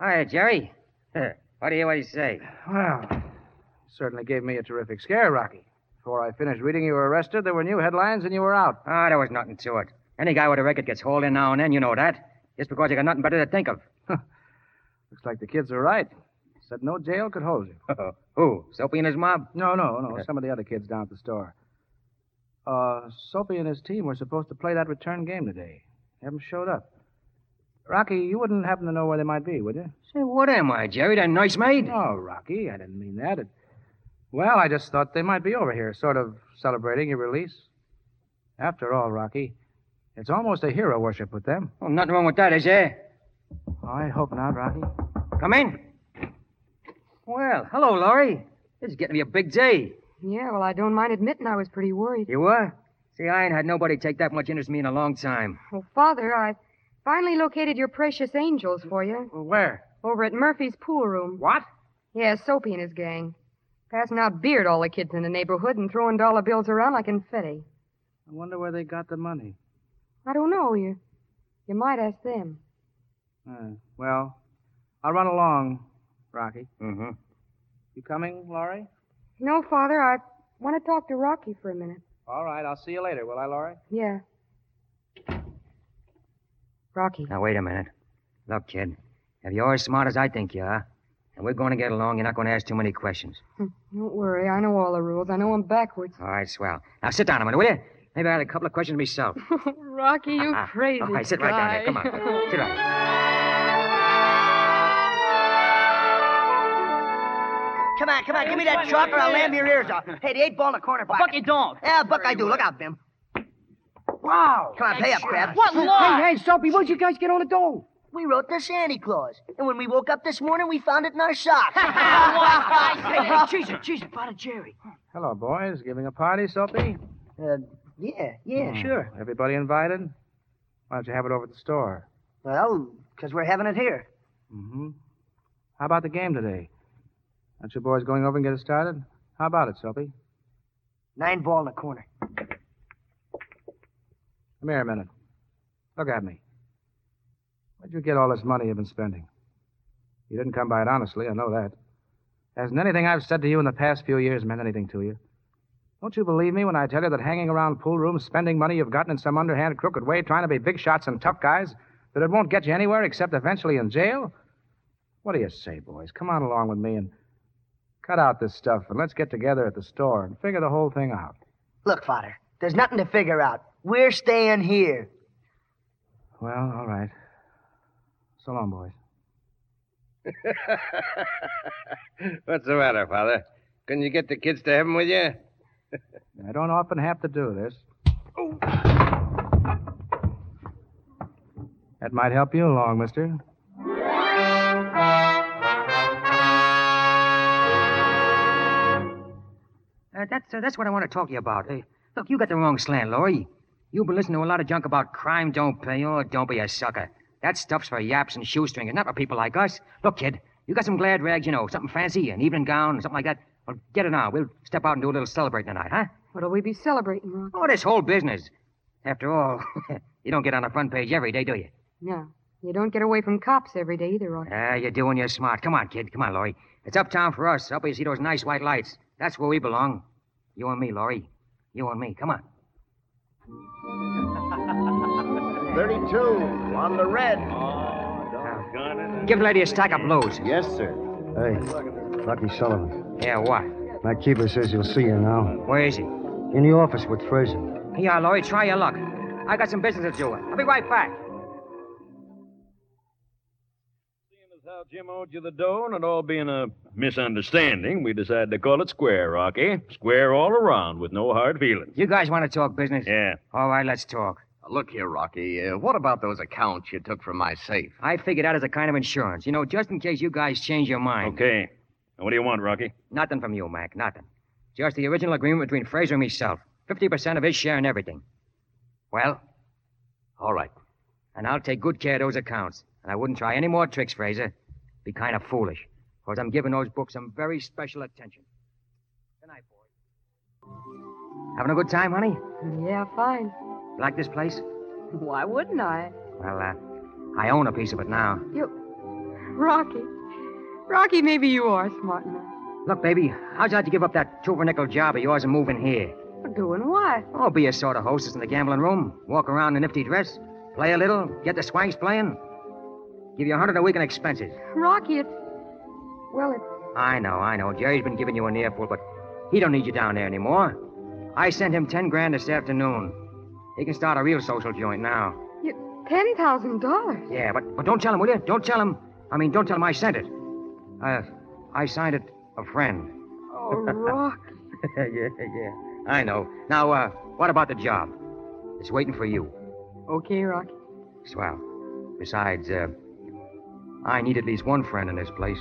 Hi, Jerry. what do you what do you say? Well, certainly gave me a terrific scare, Rocky. Before I finished reading you were arrested, there were new headlines and you were out. Ah, there was nothing to it. Any guy with a record gets hauled in now and then, you know that. Just because you got nothing better to think of. Looks like the kids are right. Said no jail could hold you. Who? Soapy and his mob? No, no, no. Some of the other kids down at the store. Uh, Soapy and his team were supposed to play that return game today. Haven't showed up. Rocky, you wouldn't happen to know where they might be, would you? Say, what am I, Jerry? That nice maid? Oh, Rocky, I didn't mean that. It... Well, I just thought they might be over here, sort of celebrating your release. After all, Rocky, it's almost a hero worship with them. Oh, nothing wrong with that, is there? I hope not, Rocky. Come in. Well, hello, Laurie. This is getting to be a big day. Yeah, well, I don't mind admitting I was pretty worried. You were? See, I ain't had nobody take that much interest in me in a long time. Well, Father, I finally located your precious angels for you. Where? Over at Murphy's pool room. What? Yeah, Soapy and his gang. Passing out beer to all the kids in the neighborhood and throwing dollar bills around like confetti. I wonder where they got the money. I don't know. You, you might ask them. Uh, well, I'll run along, Rocky. Mm-hmm. You coming, Laurie? No, Father, I want to talk to Rocky for a minute. All right, I'll see you later, will I, Laurie? Yeah. Rocky. Now, wait a minute. Look, kid, if you're as smart as I think you are, and we're going to get along, you're not going to ask too many questions. Hmm, don't worry. I know all the rules. I know them backwards. All right, swell. Now, sit down a minute, will you? Maybe I had a couple of questions myself. Rocky, you uh-uh. crazy. All right, sit guy. right down here. Come on. sit down. Come on, come on. Give me that chalk or I'll lamb your ears off. Hey, the eight ball in the corner Fuck your you don't. Yeah, Buck, I do. Look out, Bim. Wow. Come on, pay up, Crab. What lie? Hey, hey, Soapy, where'd you guys get on the dough? We wrote to Santa Claus. And when we woke up this morning, we found it in our socks. hey, hey, Jesus, Jesus, Father Jerry. Hello, boys. Giving a party, Soapy? Uh, yeah, yeah, Hmm. sure. Everybody invited? Why don't you have it over at the store? Well, because we're having it here. Mm-hmm. How about the game today? Aren't you boys going over and get it started? How about it, Soapy? Nine ball in the corner. Come here a minute. Look at me. Where'd you get all this money you've been spending? You didn't come by it honestly, I know that. Hasn't anything I've said to you in the past few years meant anything to you? Don't you believe me when I tell you that hanging around pool rooms, spending money you've gotten in some underhand, crooked way, trying to be big shots and tough guys, that it won't get you anywhere except eventually in jail? What do you say, boys? Come on along with me and cut out this stuff and let's get together at the store and figure the whole thing out. Look, Father, there's nothing to figure out. We're staying here. Well, all right. So long, boys. What's the matter, Father? Couldn't you get the kids to heaven with you? I don't often have to do this. That might help you along, mister. Uh, that's, uh, that's what I want to talk to you about. Hey, look, you got the wrong slant, Laurie. You've been listening to a lot of junk about crime don't pay. Oh, don't be a sucker. That stuff's for yaps and shoestringers, not for people like us. Look, kid, you got some glad rags, you know, something fancy, an evening gown, something like that. Well, get it on. We'll step out and do a little celebrating tonight, huh? What'll we be celebrating, Rock? Oh, this whole business. After all, you don't get on the front page every day, do you? No. You don't get away from cops every day either, Rock. Ah, you're doing your smart. Come on, kid. Come on, Laurie. It's uptown for us. Up where you see those nice white lights. That's where we belong. You and me, Laurie. You and me. Come on. 32 on the red. Give the lady a stack of blues. Yes, sir. Hey, Lucky Sullivan. Yeah, what? My keeper says you'll see you now. Where is he? In the office with Frazier. Yeah, Laurie, try your luck. I got some business to do. I'll be right back. How Jim owed you the dough, and it all being a misunderstanding, we decided to call it square, Rocky. Square all around with no hard feelings. You guys want to talk business? Yeah. All right, let's talk. Look here, Rocky. Uh, what about those accounts you took from my safe? I figured out as a kind of insurance. You know, just in case you guys change your mind. Okay. Now, what do you want, Rocky? Nothing from you, Mac. Nothing. Just the original agreement between Frazier and myself. 50% of his share in everything. Well? All right. And I'll take good care of those accounts. And I wouldn't try any more tricks, Frazier. Be kind of foolish. Because I'm giving those books some very special attention. Good night, boys. Having a good time, honey? Yeah, fine. Like this place? Why wouldn't I? Well, uh, I own a piece of it now. You. Rocky. Rocky, maybe you are smart enough. Look, baby, how'd you like to give up that two for nickel job of yours and move in here? Doing what? Oh, be a sort of hostess in the gambling room. Walk around in a nifty dress. Play a little. Get the swanks playing. Give you a hundred a week in expenses. Rocky, it's. Well, it's. I know, I know. Jerry's been giving you an earful, but he don't need you down there anymore. I sent him ten grand this afternoon. He can start a real social joint now. You, $10,000. Yeah, but, but don't tell him, will you? Don't tell him. I mean, don't tell him I sent it. Uh, I signed it a friend. Oh, Rocky. yeah, yeah. I know. Now, uh, what about the job? It's waiting for you. Okay, Rocky. Swell. Besides, uh, I need at least one friend in this place.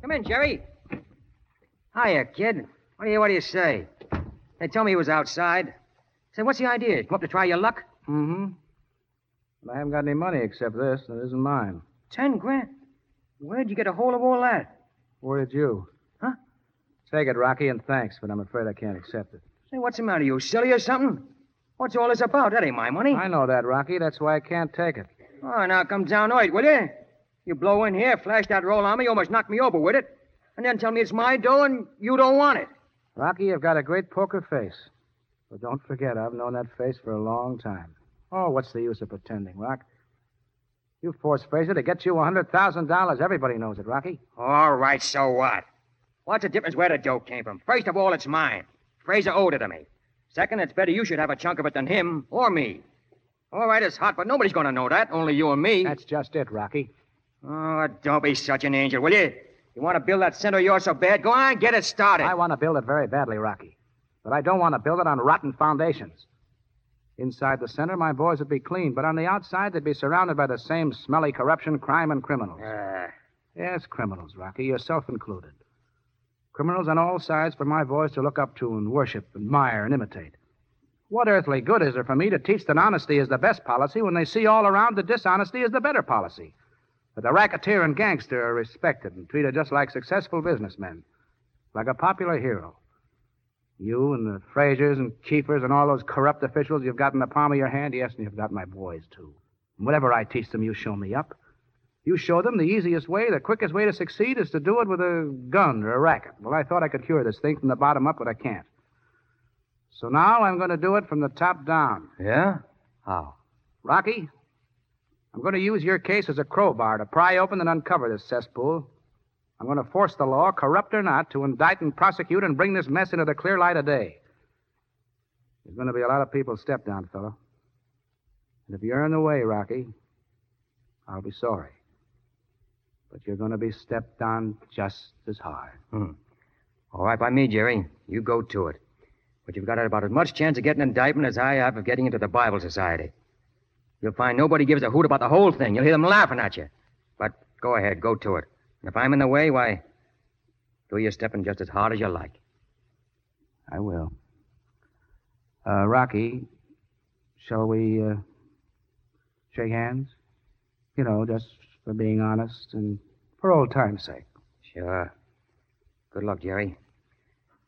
Come in, Jerry. Hiya, kid. What do you, what do you say? They told me he was outside. Say, what's the idea? Come up to try your luck? Mm-hmm. I haven't got any money except this, and it isn't mine. Ten grand? Where'd you get a hold of all that? Where did you? Huh? Take it, Rocky, and thanks, but I'm afraid I can't accept it. Say, what's the matter? You silly or something? What's all this about? That ain't my money. I know that, Rocky. That's why I can't take it. Oh, now come down right, will you? You blow in here, flash that roll on me, you almost knock me over with it, and then tell me it's my dough and you don't want it. Rocky, you've got a great poker face. But don't forget, I've known that face for a long time. Oh, what's the use of pretending, Rock? You forced Frazier to get you a $100,000. Everybody knows it, Rocky. All right, so what? What's the difference where the dough came from? First of all, it's mine. Frazier owed it to me. Second, it's better you should have a chunk of it than him or me. All right, it's hot, but nobody's going to know that. Only you and me. That's just it, Rocky. Oh, don't be such an angel, will you? You want to build that center of yours so bad? Go on, get it started. I want to build it very badly, Rocky. But I don't want to build it on rotten foundations. Inside the center, my boys would be clean, but on the outside, they'd be surrounded by the same smelly corruption, crime, and criminals. Uh, Yes, criminals, Rocky, yourself included. Criminals on all sides for my boys to look up to and worship, admire, and imitate. What earthly good is there for me to teach that honesty is the best policy when they see all around that dishonesty is the better policy? That the racketeer and gangster are respected and treated just like successful businessmen, like a popular hero. You and the Fraziers and Keefers and all those corrupt officials you've got in the palm of your hand, yes, and you've got my boys, too. And whatever I teach them, you show me up. You show them the easiest way, the quickest way to succeed is to do it with a gun or a racket. Well, I thought I could cure this thing from the bottom up, but I can't. So now I'm going to do it from the top down. Yeah? How? Rocky, I'm going to use your case as a crowbar to pry open and uncover this cesspool. I'm going to force the law, corrupt or not, to indict and prosecute and bring this mess into the clear light of day. There's going to be a lot of people step down, fellow. And if you're in the way, Rocky, I'll be sorry. But you're going to be stepped on just as hard. Hmm. All right by me, Jerry. You go to it. But you've got about as much chance of getting an indictment as I have of getting into the Bible Society. You'll find nobody gives a hoot about the whole thing. You'll hear them laughing at you. But go ahead, go to it. And if I'm in the way, why, do your stepping just as hard as you like. I will. Uh, Rocky, shall we uh, shake hands? You know, just for being honest and for old time's sake. Sure. Good luck, Jerry.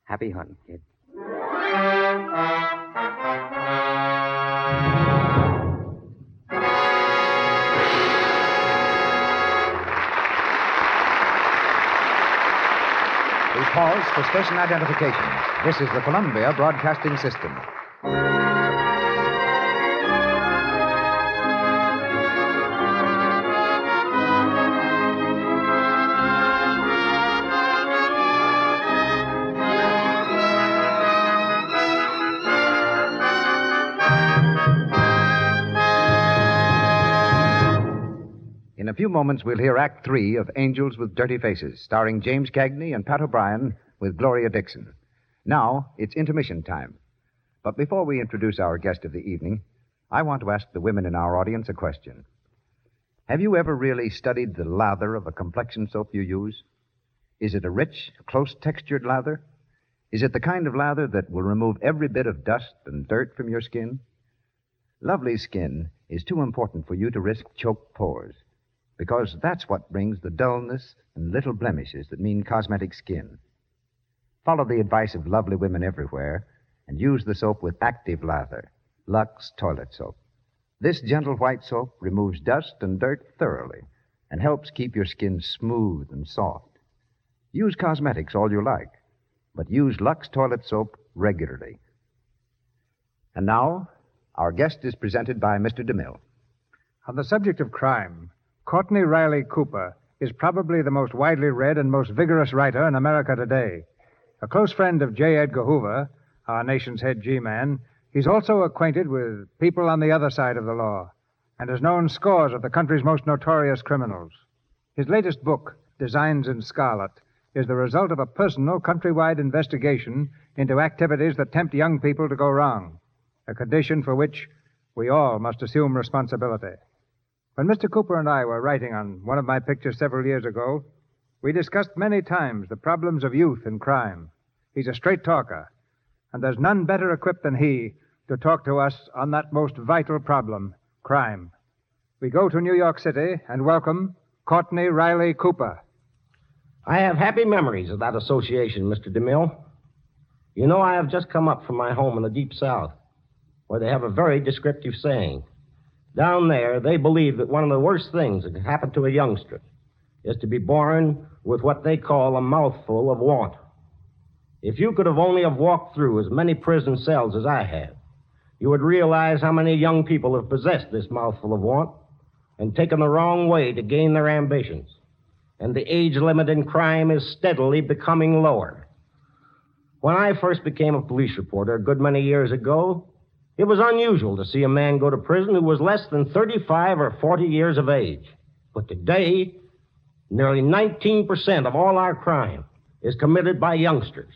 Happy hunting, kid. We pause for station identification. This is the Columbia Broadcasting System. A few moments, we'll hear Act Three of Angels with Dirty Faces, starring James Cagney and Pat O'Brien with Gloria Dickson. Now, it's intermission time. But before we introduce our guest of the evening, I want to ask the women in our audience a question. Have you ever really studied the lather of a complexion soap you use? Is it a rich, close textured lather? Is it the kind of lather that will remove every bit of dust and dirt from your skin? Lovely skin is too important for you to risk choked pores because that's what brings the dullness and little blemishes that mean cosmetic skin. Follow the advice of lovely women everywhere and use the soap with active lather, Lux Toilet Soap. This gentle white soap removes dust and dirt thoroughly and helps keep your skin smooth and soft. Use cosmetics all you like, but use Lux Toilet Soap regularly. And now, our guest is presented by Mr. DeMille. On the subject of crime, Courtney Ryley Cooper is probably the most widely read and most vigorous writer in America today. A close friend of J. Edgar Hoover, our nation's head G man, he's also acquainted with people on the other side of the law and has known scores of the country's most notorious criminals. His latest book, Designs in Scarlet, is the result of a personal countrywide investigation into activities that tempt young people to go wrong, a condition for which we all must assume responsibility. When Mr. Cooper and I were writing on one of my pictures several years ago, we discussed many times the problems of youth and crime. He's a straight talker, and there's none better equipped than he to talk to us on that most vital problem crime. We go to New York City and welcome Courtney Ryley Cooper. I have happy memories of that association, Mr. DeMille. You know, I have just come up from my home in the Deep South, where they have a very descriptive saying. Down there, they believe that one of the worst things that can happen to a youngster is to be born with what they call a mouthful of want. If you could have only have walked through as many prison cells as I have, you would realize how many young people have possessed this mouthful of want and taken the wrong way to gain their ambitions. And the age limit in crime is steadily becoming lower. When I first became a police reporter a good many years ago, It was unusual to see a man go to prison who was less than 35 or 40 years of age. But today, nearly 19% of all our crime is committed by youngsters.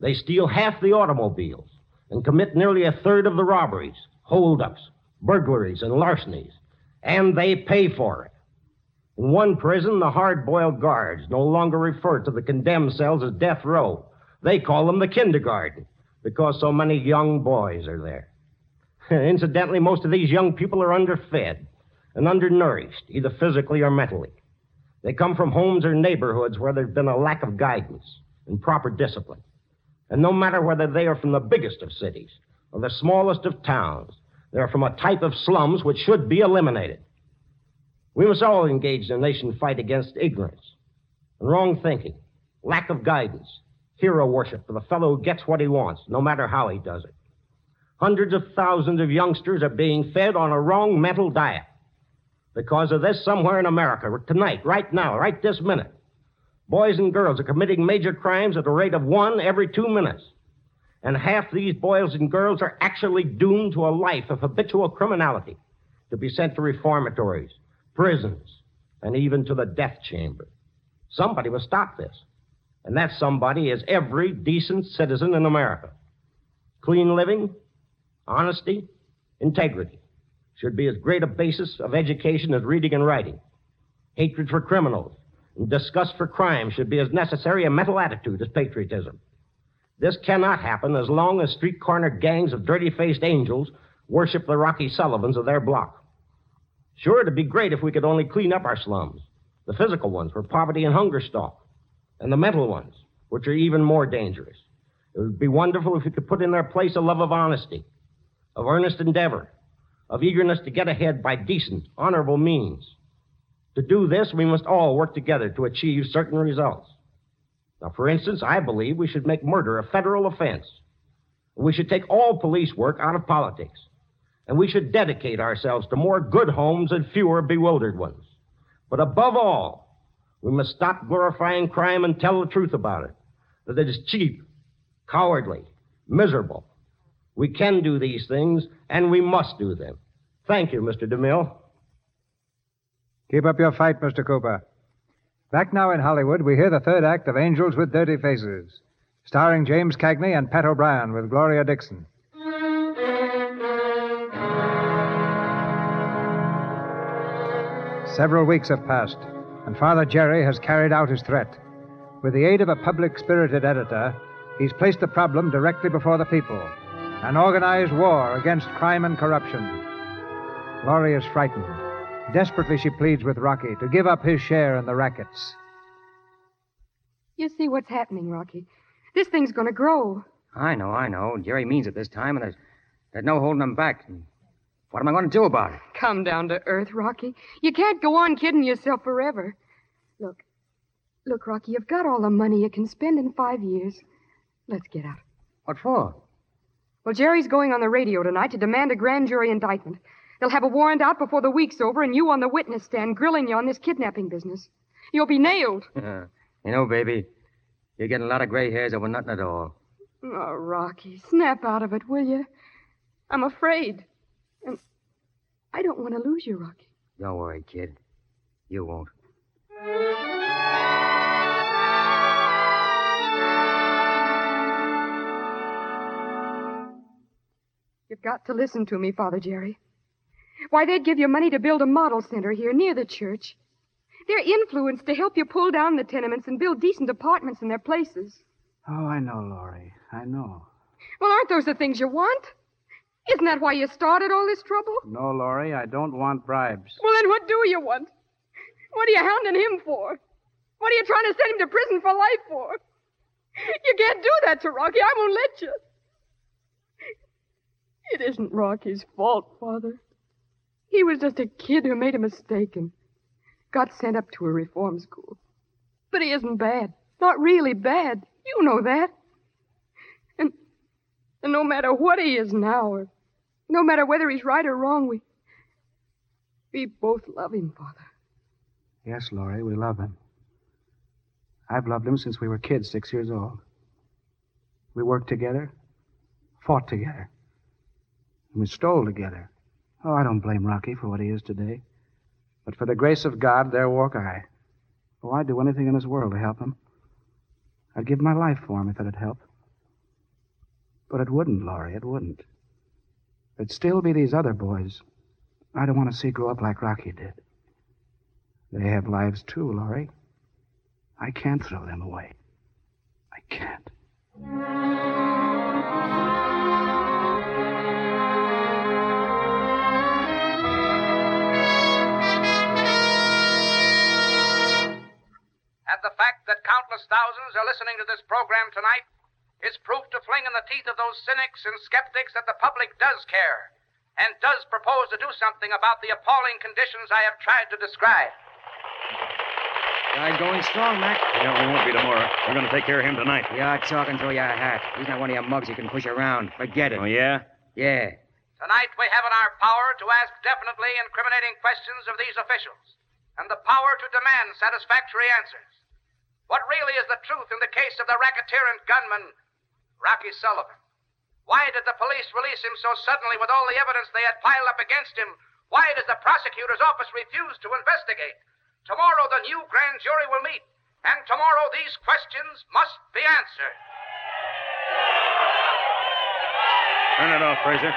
They steal half the automobiles and commit nearly a third of the robberies, holdups, burglaries, and larcenies. And they pay for it. In one prison, the hard boiled guards no longer refer to the condemned cells as death row. They call them the kindergarten because so many young boys are there. Incidentally, most of these young people are underfed and undernourished, either physically or mentally. They come from homes or neighborhoods where there's been a lack of guidance and proper discipline. And no matter whether they are from the biggest of cities or the smallest of towns, they're from a type of slums which should be eliminated. We must all engage the nation fight against ignorance and wrong thinking, lack of guidance, hero worship for the fellow who gets what he wants, no matter how he does it. Hundreds of thousands of youngsters are being fed on a wrong mental diet. Because of this, somewhere in America, tonight, right now, right this minute, boys and girls are committing major crimes at a rate of one every two minutes. And half these boys and girls are actually doomed to a life of habitual criminality, to be sent to reformatories, prisons, and even to the death chamber. Somebody will stop this. And that somebody is every decent citizen in America. Clean living, honesty, integrity should be as great a basis of education as reading and writing. Hatred for criminals and disgust for crime should be as necessary a mental attitude as patriotism. This cannot happen as long as street corner gangs of dirty faced angels worship the Rocky Sullivans of their block. Sure, it'd be great if we could only clean up our slums the physical ones where poverty and hunger stalk, and the mental ones, which are even more dangerous. It would be wonderful if we could put in their place a love of honesty, of earnest endeavor, of eagerness to get ahead by decent, honorable means. To do this, we must all work together to achieve certain results. Now, for instance, I believe we should make murder a federal offense. We should take all police work out of politics. And we should dedicate ourselves to more good homes and fewer bewildered ones. But above all, we must stop glorifying crime and tell the truth about it. That it is cheap, cowardly, miserable. We can do these things, and we must do them. Thank you, Mr. DeMille. Keep up your fight, Mr. Cooper. Back now in Hollywood, we hear the third act of Angels with Dirty Faces, starring James Cagney and Pat O'Brien with Gloria Dickson. Several weeks have passed, and Father Jerry has carried out his threat. With the aid of a public spirited editor, he's placed the problem directly before the people an organized war against crime and corruption. Laurie is frightened. Desperately, she pleads with Rocky to give up his share in the rackets. You see what's happening, Rocky. This thing's going to grow. I know, I know. Jerry means it this time, and there's, there's no holding him back. What am I going to do about it? Come down to earth, Rocky. You can't go on kidding yourself forever. Look, look, Rocky, you've got all the money you can spend in five years. Let's get out. What for? Well, Jerry's going on the radio tonight to demand a grand jury indictment. They'll have a warrant out before the week's over, and you on the witness stand grilling you on this kidnapping business. You'll be nailed. you know, baby, you're getting a lot of gray hairs over nothing at all. Oh, Rocky, snap out of it, will you? I'm afraid. And I don't want to lose you, Rocky. Don't worry, kid. You won't. You've got to listen to me, Father Jerry. Why, they'd give you money to build a model center here near the church. They're influenced to help you pull down the tenements and build decent apartments in their places. Oh, I know, Laurie. I know. Well, aren't those the things you want? Isn't that why you started all this trouble? No, Laurie, I don't want bribes. Well, then what do you want? What are you hounding him for? What are you trying to send him to prison for life for? You can't do that to Rocky. I won't let you. It isn't Rocky's fault, Father. He was just a kid who made a mistake and got sent up to a reform school. But he isn't bad. Not really bad. You know that. And, and no matter what he is now, or no matter whether he's right or wrong, we, we both love him, Father. Yes, Laurie, we love him. I've loved him since we were kids, six years old. We worked together, fought together. And we stole together. Oh, I don't blame Rocky for what he is today. But for the grace of God, there walk I. Oh, I'd do anything in this world to help him. I'd give my life for him if it'd help. But it wouldn't, Laurie, it wouldn't. It'd still be these other boys I don't want to see grow up like Rocky did. They have lives too, Laurie. I can't throw them away. I can't. The fact that countless thousands are listening to this program tonight is proof to fling in the teeth of those cynics and skeptics that the public does care and does propose to do something about the appalling conditions I have tried to describe. Guy going strong, Mac. Yeah, we won't be tomorrow. We're going to take care of him tonight. You're talking through your hat. He's not one of your mugs you can push around. Forget it. Oh, yeah? Yeah. Tonight we have in our power to ask definitely incriminating questions of these officials and the power to demand satisfactory answers. What really is the truth in the case of the racketeer and gunman, Rocky Sullivan? Why did the police release him so suddenly with all the evidence they had piled up against him? Why does the prosecutor's office refuse to investigate? Tomorrow the new grand jury will meet, and tomorrow these questions must be answered. Turn it off, Frazier.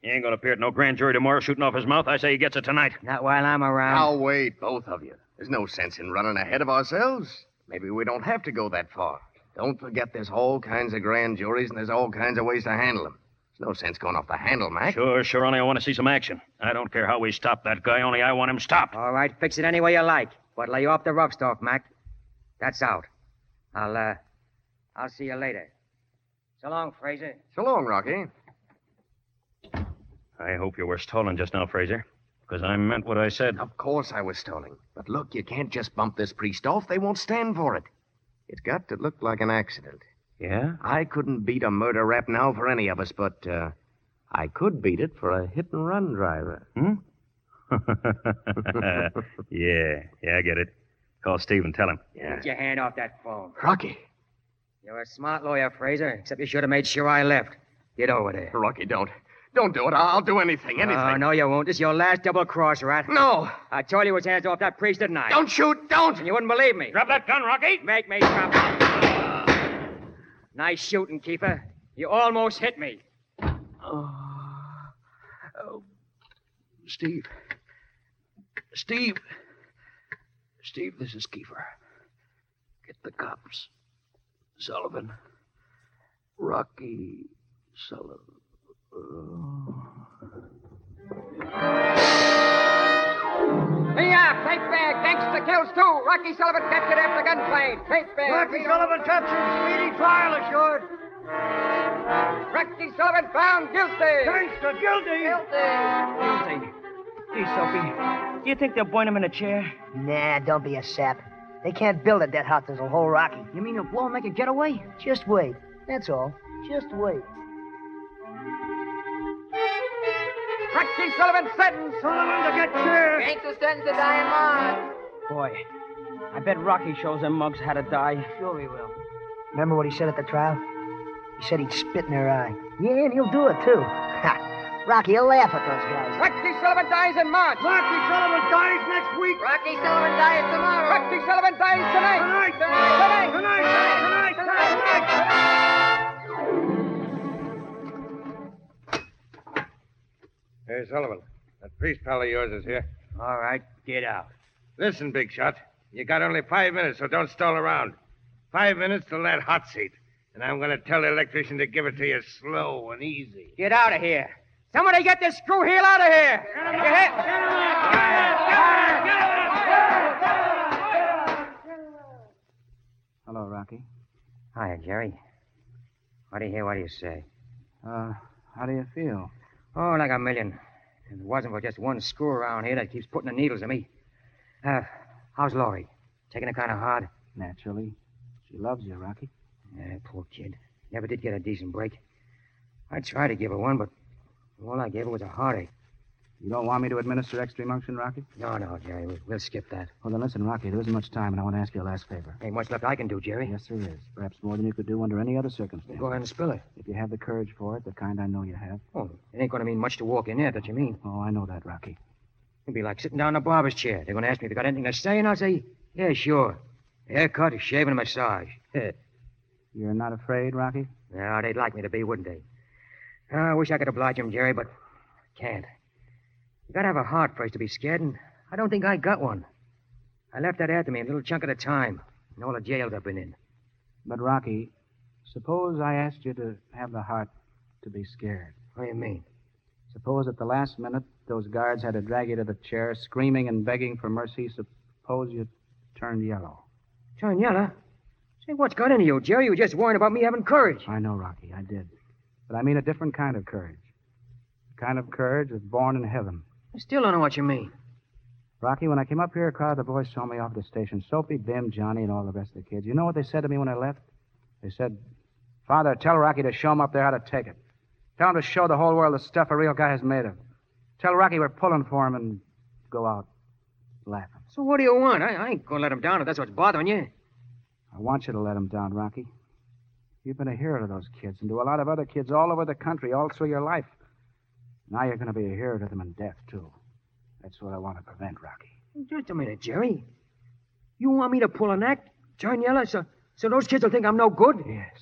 He ain't going to appear at no grand jury tomorrow shooting off his mouth. I say he gets it tonight. Not while I'm around. Now, wait, both of you. There's no sense in running ahead of ourselves. Maybe we don't have to go that far. Don't forget there's all kinds of grand juries and there's all kinds of ways to handle them. There's no sense going off the handle, Mac. Sure, sure, only I want to see some action. I don't care how we stop that guy, only I want him stopped. All right, fix it any way you like. But lay off the rough stuff, Mac. That's out. I'll, uh, I'll see you later. So long, Frazier. So long, Rocky. I hope you were stolen just now, Frazier. Because I meant what I said. Of course I was stalling. But look, you can't just bump this priest off. They won't stand for it. It's got to look like an accident. Yeah? I couldn't beat a murder rap now for any of us, but uh, I could beat it for a hit and run driver. Hmm? yeah, yeah, I get it. Call Steve and tell him. Yeah. Get your hand off that phone. Rocky. You're a smart lawyer, Frazier, except you should have made sure I left. Get over there. Rocky, don't. Don't do it. I'll do anything, oh, anything. Oh, no, you won't. This is your last double cross, rat. No. I told you it was hands off that priest, didn't I? Don't shoot. Don't. And you wouldn't believe me. Drop that gun, Rocky. Make me drop it. Nice shooting, Keefer. You almost hit me. Oh. oh. Steve. Steve. Steve, this is Keefer. Get the cops. Sullivan. Rocky Sullivan. Uh. Yeah, paint bag, gangster kills two. Rocky Sullivan captured after gunplane. Paint bag. Rocky Sullivan captured. Speedy trial assured. Rocky Sullivan found guilty. Gangster guilty. Guilty. Guilty. Gee, Soapy, do you think they'll point him in a chair? Nah, don't be a sap. They can't build it that hot that'll hold Rocky. You mean he'll blow and make a getaway? Just wait. That's all. Just wait. Rocky Sullivan sentenced. Sullivan to get chair. Gangster sentenced to die in Mars. Boy, I bet Rocky shows them mugs how to die. Sure he will. Remember what he said at the trial? He said he'd spit in their eye. Yeah, and he'll do it, too. Ha! Rocky, he'll laugh at those guys. Rocky Sullivan dies in March. Rocky Sullivan dies next week. Rocky Sullivan dies tomorrow. Rocky Sullivan dies tonight. Tonight. Tonight. Tonight. Tonight. Tonight. Hey, Sullivan. That priest pal of yours is here. All right, get out. Listen, big shot. You got only five minutes, so don't stall around. Five minutes till that hot seat. And I'm going to tell the electrician to give it to you slow and easy. Get out of here. Somebody get this screw heel out of here. You hit? Hello, Rocky. Hiya, Jerry. What do you hear? What do you say? Uh, how do you feel? Oh, like a million. If it wasn't for just one screw around here that keeps putting the needles in me. Uh, how's Laurie? Taking it kind of hard? Naturally. She loves you, Rocky. Yeah, poor kid. Never did get a decent break. I tried to give her one, but all I gave her was a heartache. You don't want me to administer extreme unction, Rocky? No, no, Jerry. we- We'll skip that. Well, then listen, Rocky, there isn't much time, and I want to ask you a last favor. Ain't much left I can do, Jerry. Yes, there is. Perhaps more than you could do under any other circumstance. Go ahead and spill it. If you have the courage for it, the kind I know you have. Oh, it ain't going to mean much to walk in there, that you mean. Oh, I know that, Rocky. It'd be like sitting down in a barber's chair. They're going to ask me if I got anything to say, and I'll say, yeah, sure. Haircut, a shave, and a massage. You're not afraid, Rocky? yeah, they'd like me to be, wouldn't they? I wish I could oblige them, Jerry, but I can't. You gotta have a heart first to be scared, and I don't think I got one. I left that after me a little chunk at a time, in all the jails I've been in. But, Rocky, suppose I asked you to have the heart to be scared. What do you mean? Suppose at the last minute those guards had to drag you to the chair, screaming and begging for mercy. Suppose you turned yellow. Turn yellow? Say, what's got into you, Jerry? You were just worrying about me having courage. I know, Rocky, I did. But I mean a different kind of courage. The kind of courage that's born in heaven. I still don't know what you mean. Rocky, when I came up here, a crowd of the boys saw me off at the station. Soapy, Bim, Johnny, and all the rest of the kids. You know what they said to me when I left? They said, Father, tell Rocky to show him up there how to take it. Tell him to show the whole world the stuff a real guy is made of. Tell Rocky we're pulling for him and go out laughing. So what do you want? I, I ain't going to let him down if that's what's bothering you. I want you to let him down, Rocky. You've been a hero to those kids and to a lot of other kids all over the country all through your life. Now you're going to be a hero to them in death, too. That's what I want to prevent, Rocky. Just a minute, Jerry. You want me to pull an act? Turn yellow so, so those kids will think I'm no good? Yes.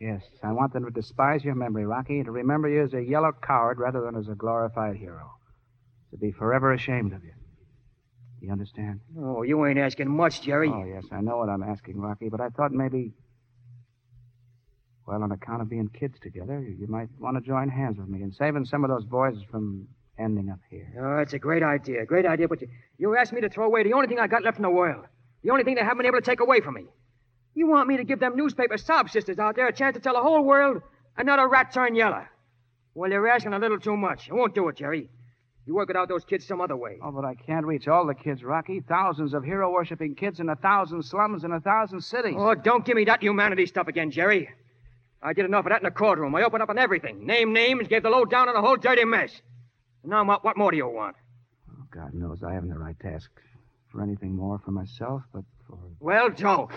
Yes, I want them to despise your memory, Rocky, and to remember you as a yellow coward rather than as a glorified hero. To be forever ashamed of you. You understand? Oh, you ain't asking much, Jerry. Oh, yes, I know what I'm asking, Rocky, but I thought maybe. Well, on account of being kids together, you might want to join hands with me in saving some of those boys from ending up here. Oh, it's a great idea. Great idea, but you, you asked me to throw away the only thing I got left in the world. The only thing they haven't been able to take away from me. You want me to give them newspaper sob sisters out there a chance to tell the whole world another rat turned yellow. Well, you're asking a little too much. I won't do it, Jerry. You work it out those kids some other way. Oh, but I can't reach all the kids, Rocky. Thousands of hero worshipping kids in a thousand slums in a thousand cities. Oh, don't give me that humanity stuff again, Jerry. I did enough of that in the courtroom. I opened up on everything. Named names, gave the lowdown on the whole dirty mess. And Now, what, what more do you want? Oh, God knows I haven't the right to ask for anything more for myself, but for. Well, Joe.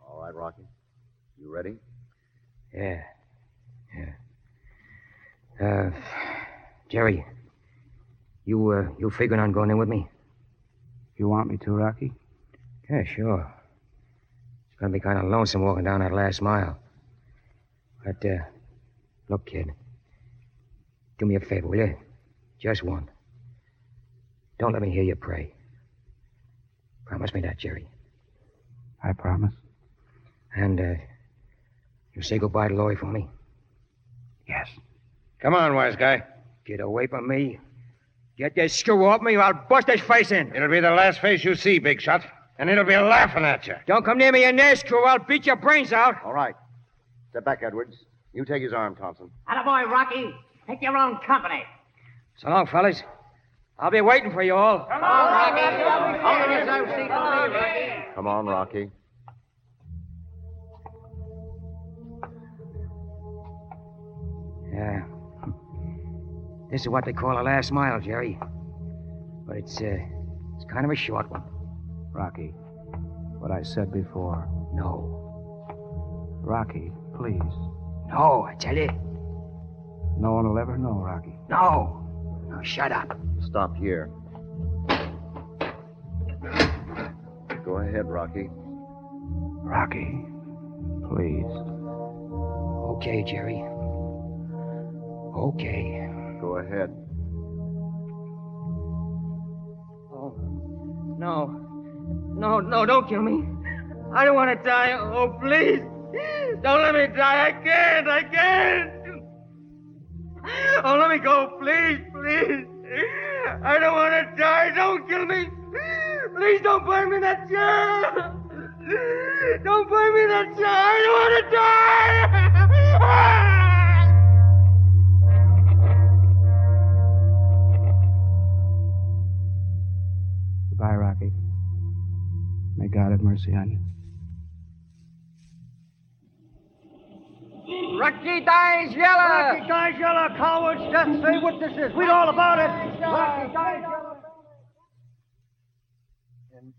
All right, Rocky. You ready? Yeah. Yeah. Uh, Jerry, you, uh, you figuring on going in with me? You want me to, Rocky? Yeah, sure. It's gonna be kind of lonesome walking down that last mile. But, uh, look, kid. Do me a favor, will you? Just one. Don't let me hear you pray. Promise me that, Jerry. I promise. And, uh, you say goodbye to Laurie for me? Yes. Come on, wise guy. Get away from me. Get this screw off me or I'll bust his face in. It'll be the last face you see, Big Shot. And it'll be laughing at you. Don't come near me in there, screw. I'll beat your brains out. All right. Step back, Edwards. You take his arm, Thompson. Attaboy, Rocky. Take your own company. So long, fellas. I'll be waiting for you all. Come on, Rocky. Only reserve seat for me, Rocky. Come on, Rocky. Yeah. This is what they call a last mile, Jerry. But it's, uh, it's kind of a short one. Rocky, what I said before. No. Rocky, please. No, I tell you. No one will ever know, Rocky. No. No, shut up. Stop here. Go ahead, Rocky. Rocky, please. Okay, Jerry. Okay. Go ahead. Oh, no. No, no, don't kill me. I don't want to die. Oh, please. Don't let me die. I can't. I can't. Oh, let me go, please, please. I don't want to die. Don't kill me. Please don't burn me in that chair. Don't burn me in that chair. I don't want to die. Goodbye, Rocky. May God have mercy on you. Rocky dies yellow. Rocky dies yellow, cowards. Just say what this is. Read all about it. Rocky dies yellow. And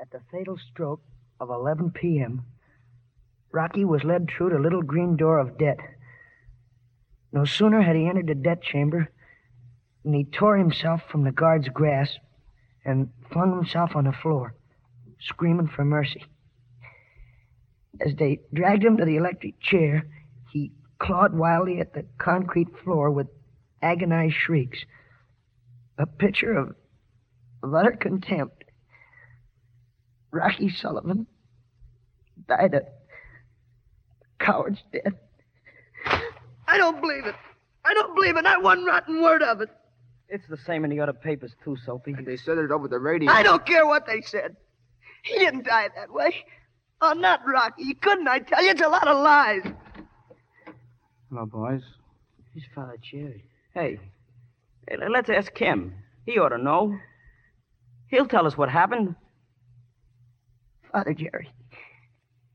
at the fatal stroke of 11 p.m., Rocky was led through the little green door of death. No sooner had he entered the death chamber than he tore himself from the guard's grasp and flung himself on the floor, screaming for mercy. As they dragged him to the electric chair, he clawed wildly at the concrete floor with agonized shrieks. A picture of, of utter contempt. Rocky Sullivan died a coward's death. I don't believe it. I don't believe it. Not one rotten word of it. It's the same in the other papers, too, Soapy. They said it over the radio. I don't care what they said. He didn't die that way. Oh, not Rocky. He couldn't, I tell you. It's a lot of lies. Hello, boys. He's Father Jerry. Hey, hey, let's ask him. He ought to know. He'll tell us what happened. Father Jerry,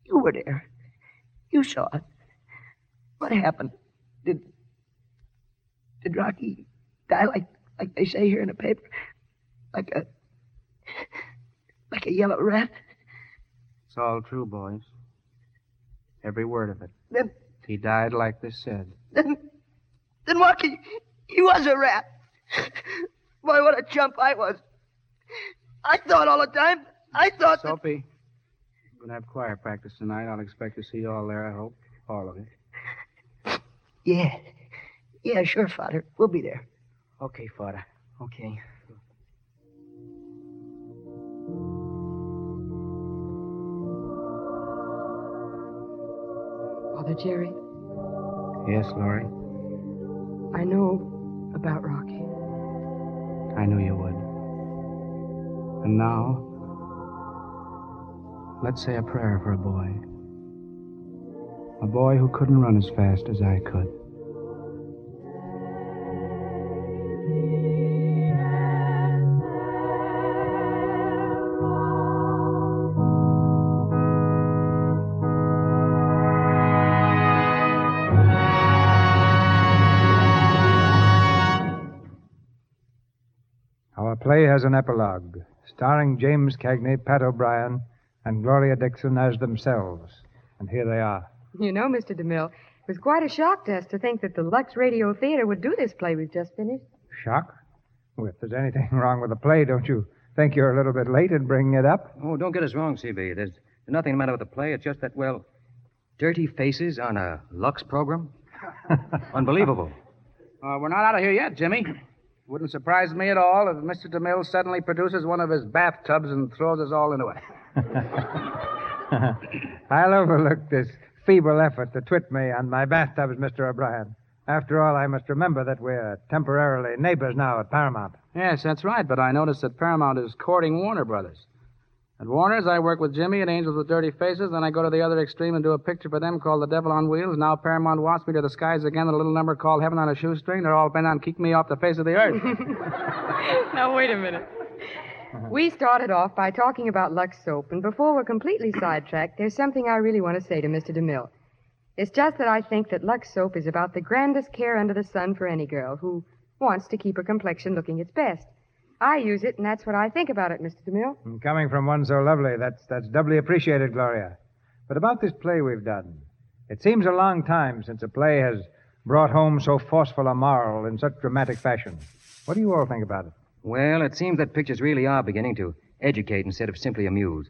you were there. You saw it. What happened? Did did Rocky die like like they say here in the paper? Like a like a yellow rat? It's all true, boys. Every word of it. Then He died like they said. then then Rocky he was a rat. Boy, what a chump I was. I thought all the time. I thought that Soapy, we're going to have choir practice tonight. I'll expect to see you all there, I hope. All of you. Yeah. Yeah, sure, Father. We'll be there. Okay, Father. Okay. Father Jerry, Yes, Laurie. I know about Rocky. I knew you would. And now, let's say a prayer for a boy. A boy who couldn't run as fast as I could. Starring James Cagney, Pat O'Brien, and Gloria Dickson as themselves. And here they are. You know, Mr. DeMille, it was quite a shock to us to think that the Lux Radio Theater would do this play we've just finished. Shock? Well, if there's anything wrong with the play, don't you think you're a little bit late in bringing it up? Oh, don't get us wrong, CB. There's nothing the matter with the play. It's just that, well, dirty faces on a Lux program? Unbelievable. Uh, we're not out of here yet, Jimmy. Wouldn't surprise me at all if Mr. DeMille suddenly produces one of his bathtubs and throws us all into it. I'll overlook this feeble effort to twit me on my bathtubs, Mr. O'Brien. After all, I must remember that we're temporarily neighbors now at Paramount. Yes, that's right, but I noticed that Paramount is courting Warner Brothers. At Warner's, I work with Jimmy at Angels with Dirty Faces, then I go to the other extreme and do a picture for them called The Devil on Wheels. Now Paramount wants me to the skies again in a little number called Heaven on a Shoestring. They're all bent on kicking me off the face of the earth. now, wait a minute. We started off by talking about Lux soap, and before we're completely sidetracked, there's something I really want to say to Mr. DeMille. It's just that I think that Lux soap is about the grandest care under the sun for any girl who wants to keep her complexion looking its best. I use it, and that's what I think about it, Mr. DeMille. And coming from one so lovely, that's, that's doubly appreciated, Gloria. But about this play we've done, it seems a long time since a play has brought home so forceful a moral in such dramatic fashion. What do you all think about it? Well, it seems that pictures really are beginning to educate instead of simply amuse.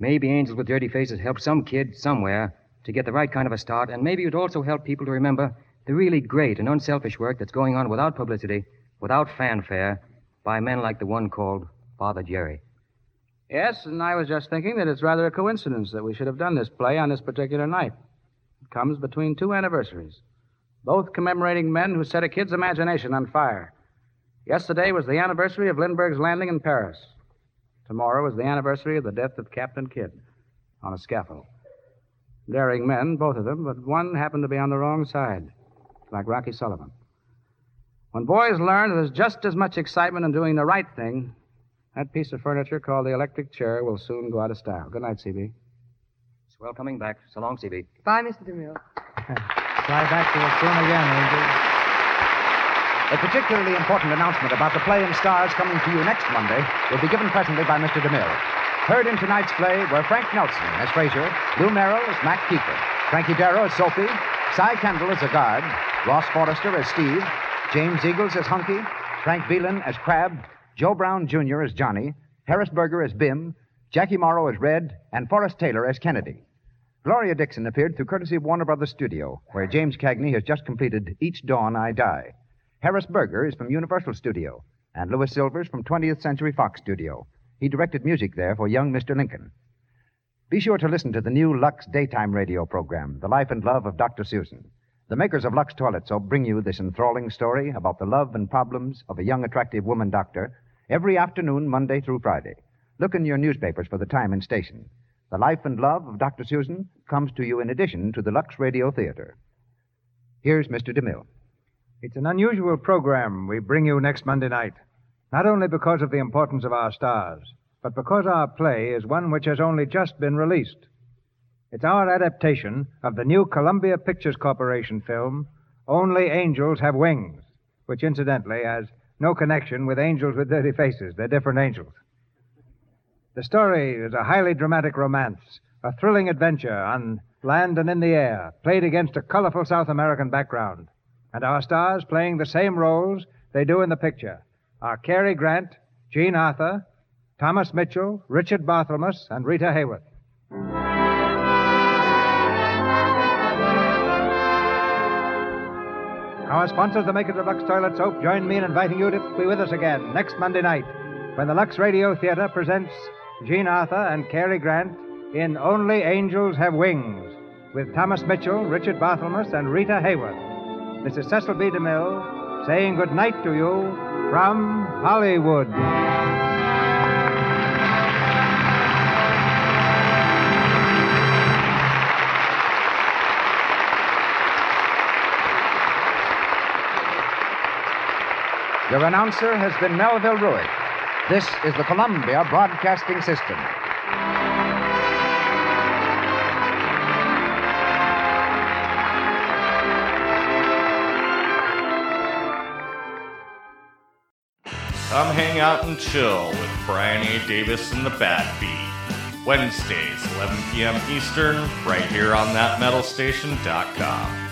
Maybe Angels with Dirty Faces helped some kid somewhere to get the right kind of a start, and maybe it would also help people to remember the really great and unselfish work that's going on without publicity, without fanfare, by men like the one called Father Jerry. yes, and I was just thinking that it's rather a coincidence that we should have done this play on this particular night. It comes between two anniversaries, both commemorating men who set a kid's imagination on fire. Yesterday was the anniversary of Lindbergh's landing in Paris. Tomorrow is the anniversary of the death of Captain Kidd on a scaffold. Daring men, both of them, but one happened to be on the wrong side, like Rocky Sullivan. When boys learn that there's just as much excitement in doing the right thing, that piece of furniture called the electric chair will soon go out of style. Good night, CB. It's well coming back. So long, CB. Bye, Mr. DeMille. Fly back to us soon again, Angels. A particularly important announcement about the play in stars coming to you next Monday will be given presently by Mr. DeMille. Heard in tonight's play were Frank Nelson as Frazier, Lou Merrill as Mac Keefer, Frankie Darro as Soapy, Cy Kendall as a guard, Ross Forrester as Steve, James Eagles as Hunky, Frank Beelan as Crab, Joe Brown Jr. as Johnny, Harris Berger as Bim, Jackie Morrow as Red, and Forrest Taylor as Kennedy. Gloria Dickson appeared through courtesy of Warner Brothers Studio, where James Cagney has just completed Each Dawn I Die. Harris Berger is from Universal Studio, and Louis Silvers from 20th Century Fox Studio. He directed music there for young Mr. Lincoln. Be sure to listen to the new Lux daytime radio program, The Life and Love of Dr. Susan. The makers of Lux Toilet Soap bring you this enthralling story about the love and problems of a young, attractive woman doctor every afternoon, Monday through Friday. Look in your newspapers for the time and station. The Life and Love of Dr. Susan comes to you in addition to the Lux Radio Theater. Here's Mr. DeMille. It's an unusual program we bring you next Monday night, not only because of the importance of our stars, but because our play is one which has only just been released. It's our adaptation of the new Columbia Pictures Corporation film, Only Angels Have Wings, which incidentally has no connection with Angels with Dirty Faces. They're different angels. The story is a highly dramatic romance, a thrilling adventure on land and in the air, played against a colorful South American background. And our stars playing the same roles they do in the picture are Cary Grant, Jean Arthur, Thomas Mitchell, Richard Barthelmess, and Rita Hayworth. Our sponsors, the makers of Lux Toilet Soap, join me in inviting you to be with us again next Monday night when the Lux Radio Theater presents Jean Arthur and Cary Grant in Only Angels Have Wings with Thomas Mitchell, Richard Barthelmess, and Rita Hayworth. This is Cecil B. DeMille saying good night to you from Hollywood. Your announcer has been Melville Ruick. This is the Columbia Broadcasting System. Come hang out and chill with Brian A. Davis and the Bad Beat. Wednesdays, 11 p.m. Eastern, right here on thatmetalstation.com.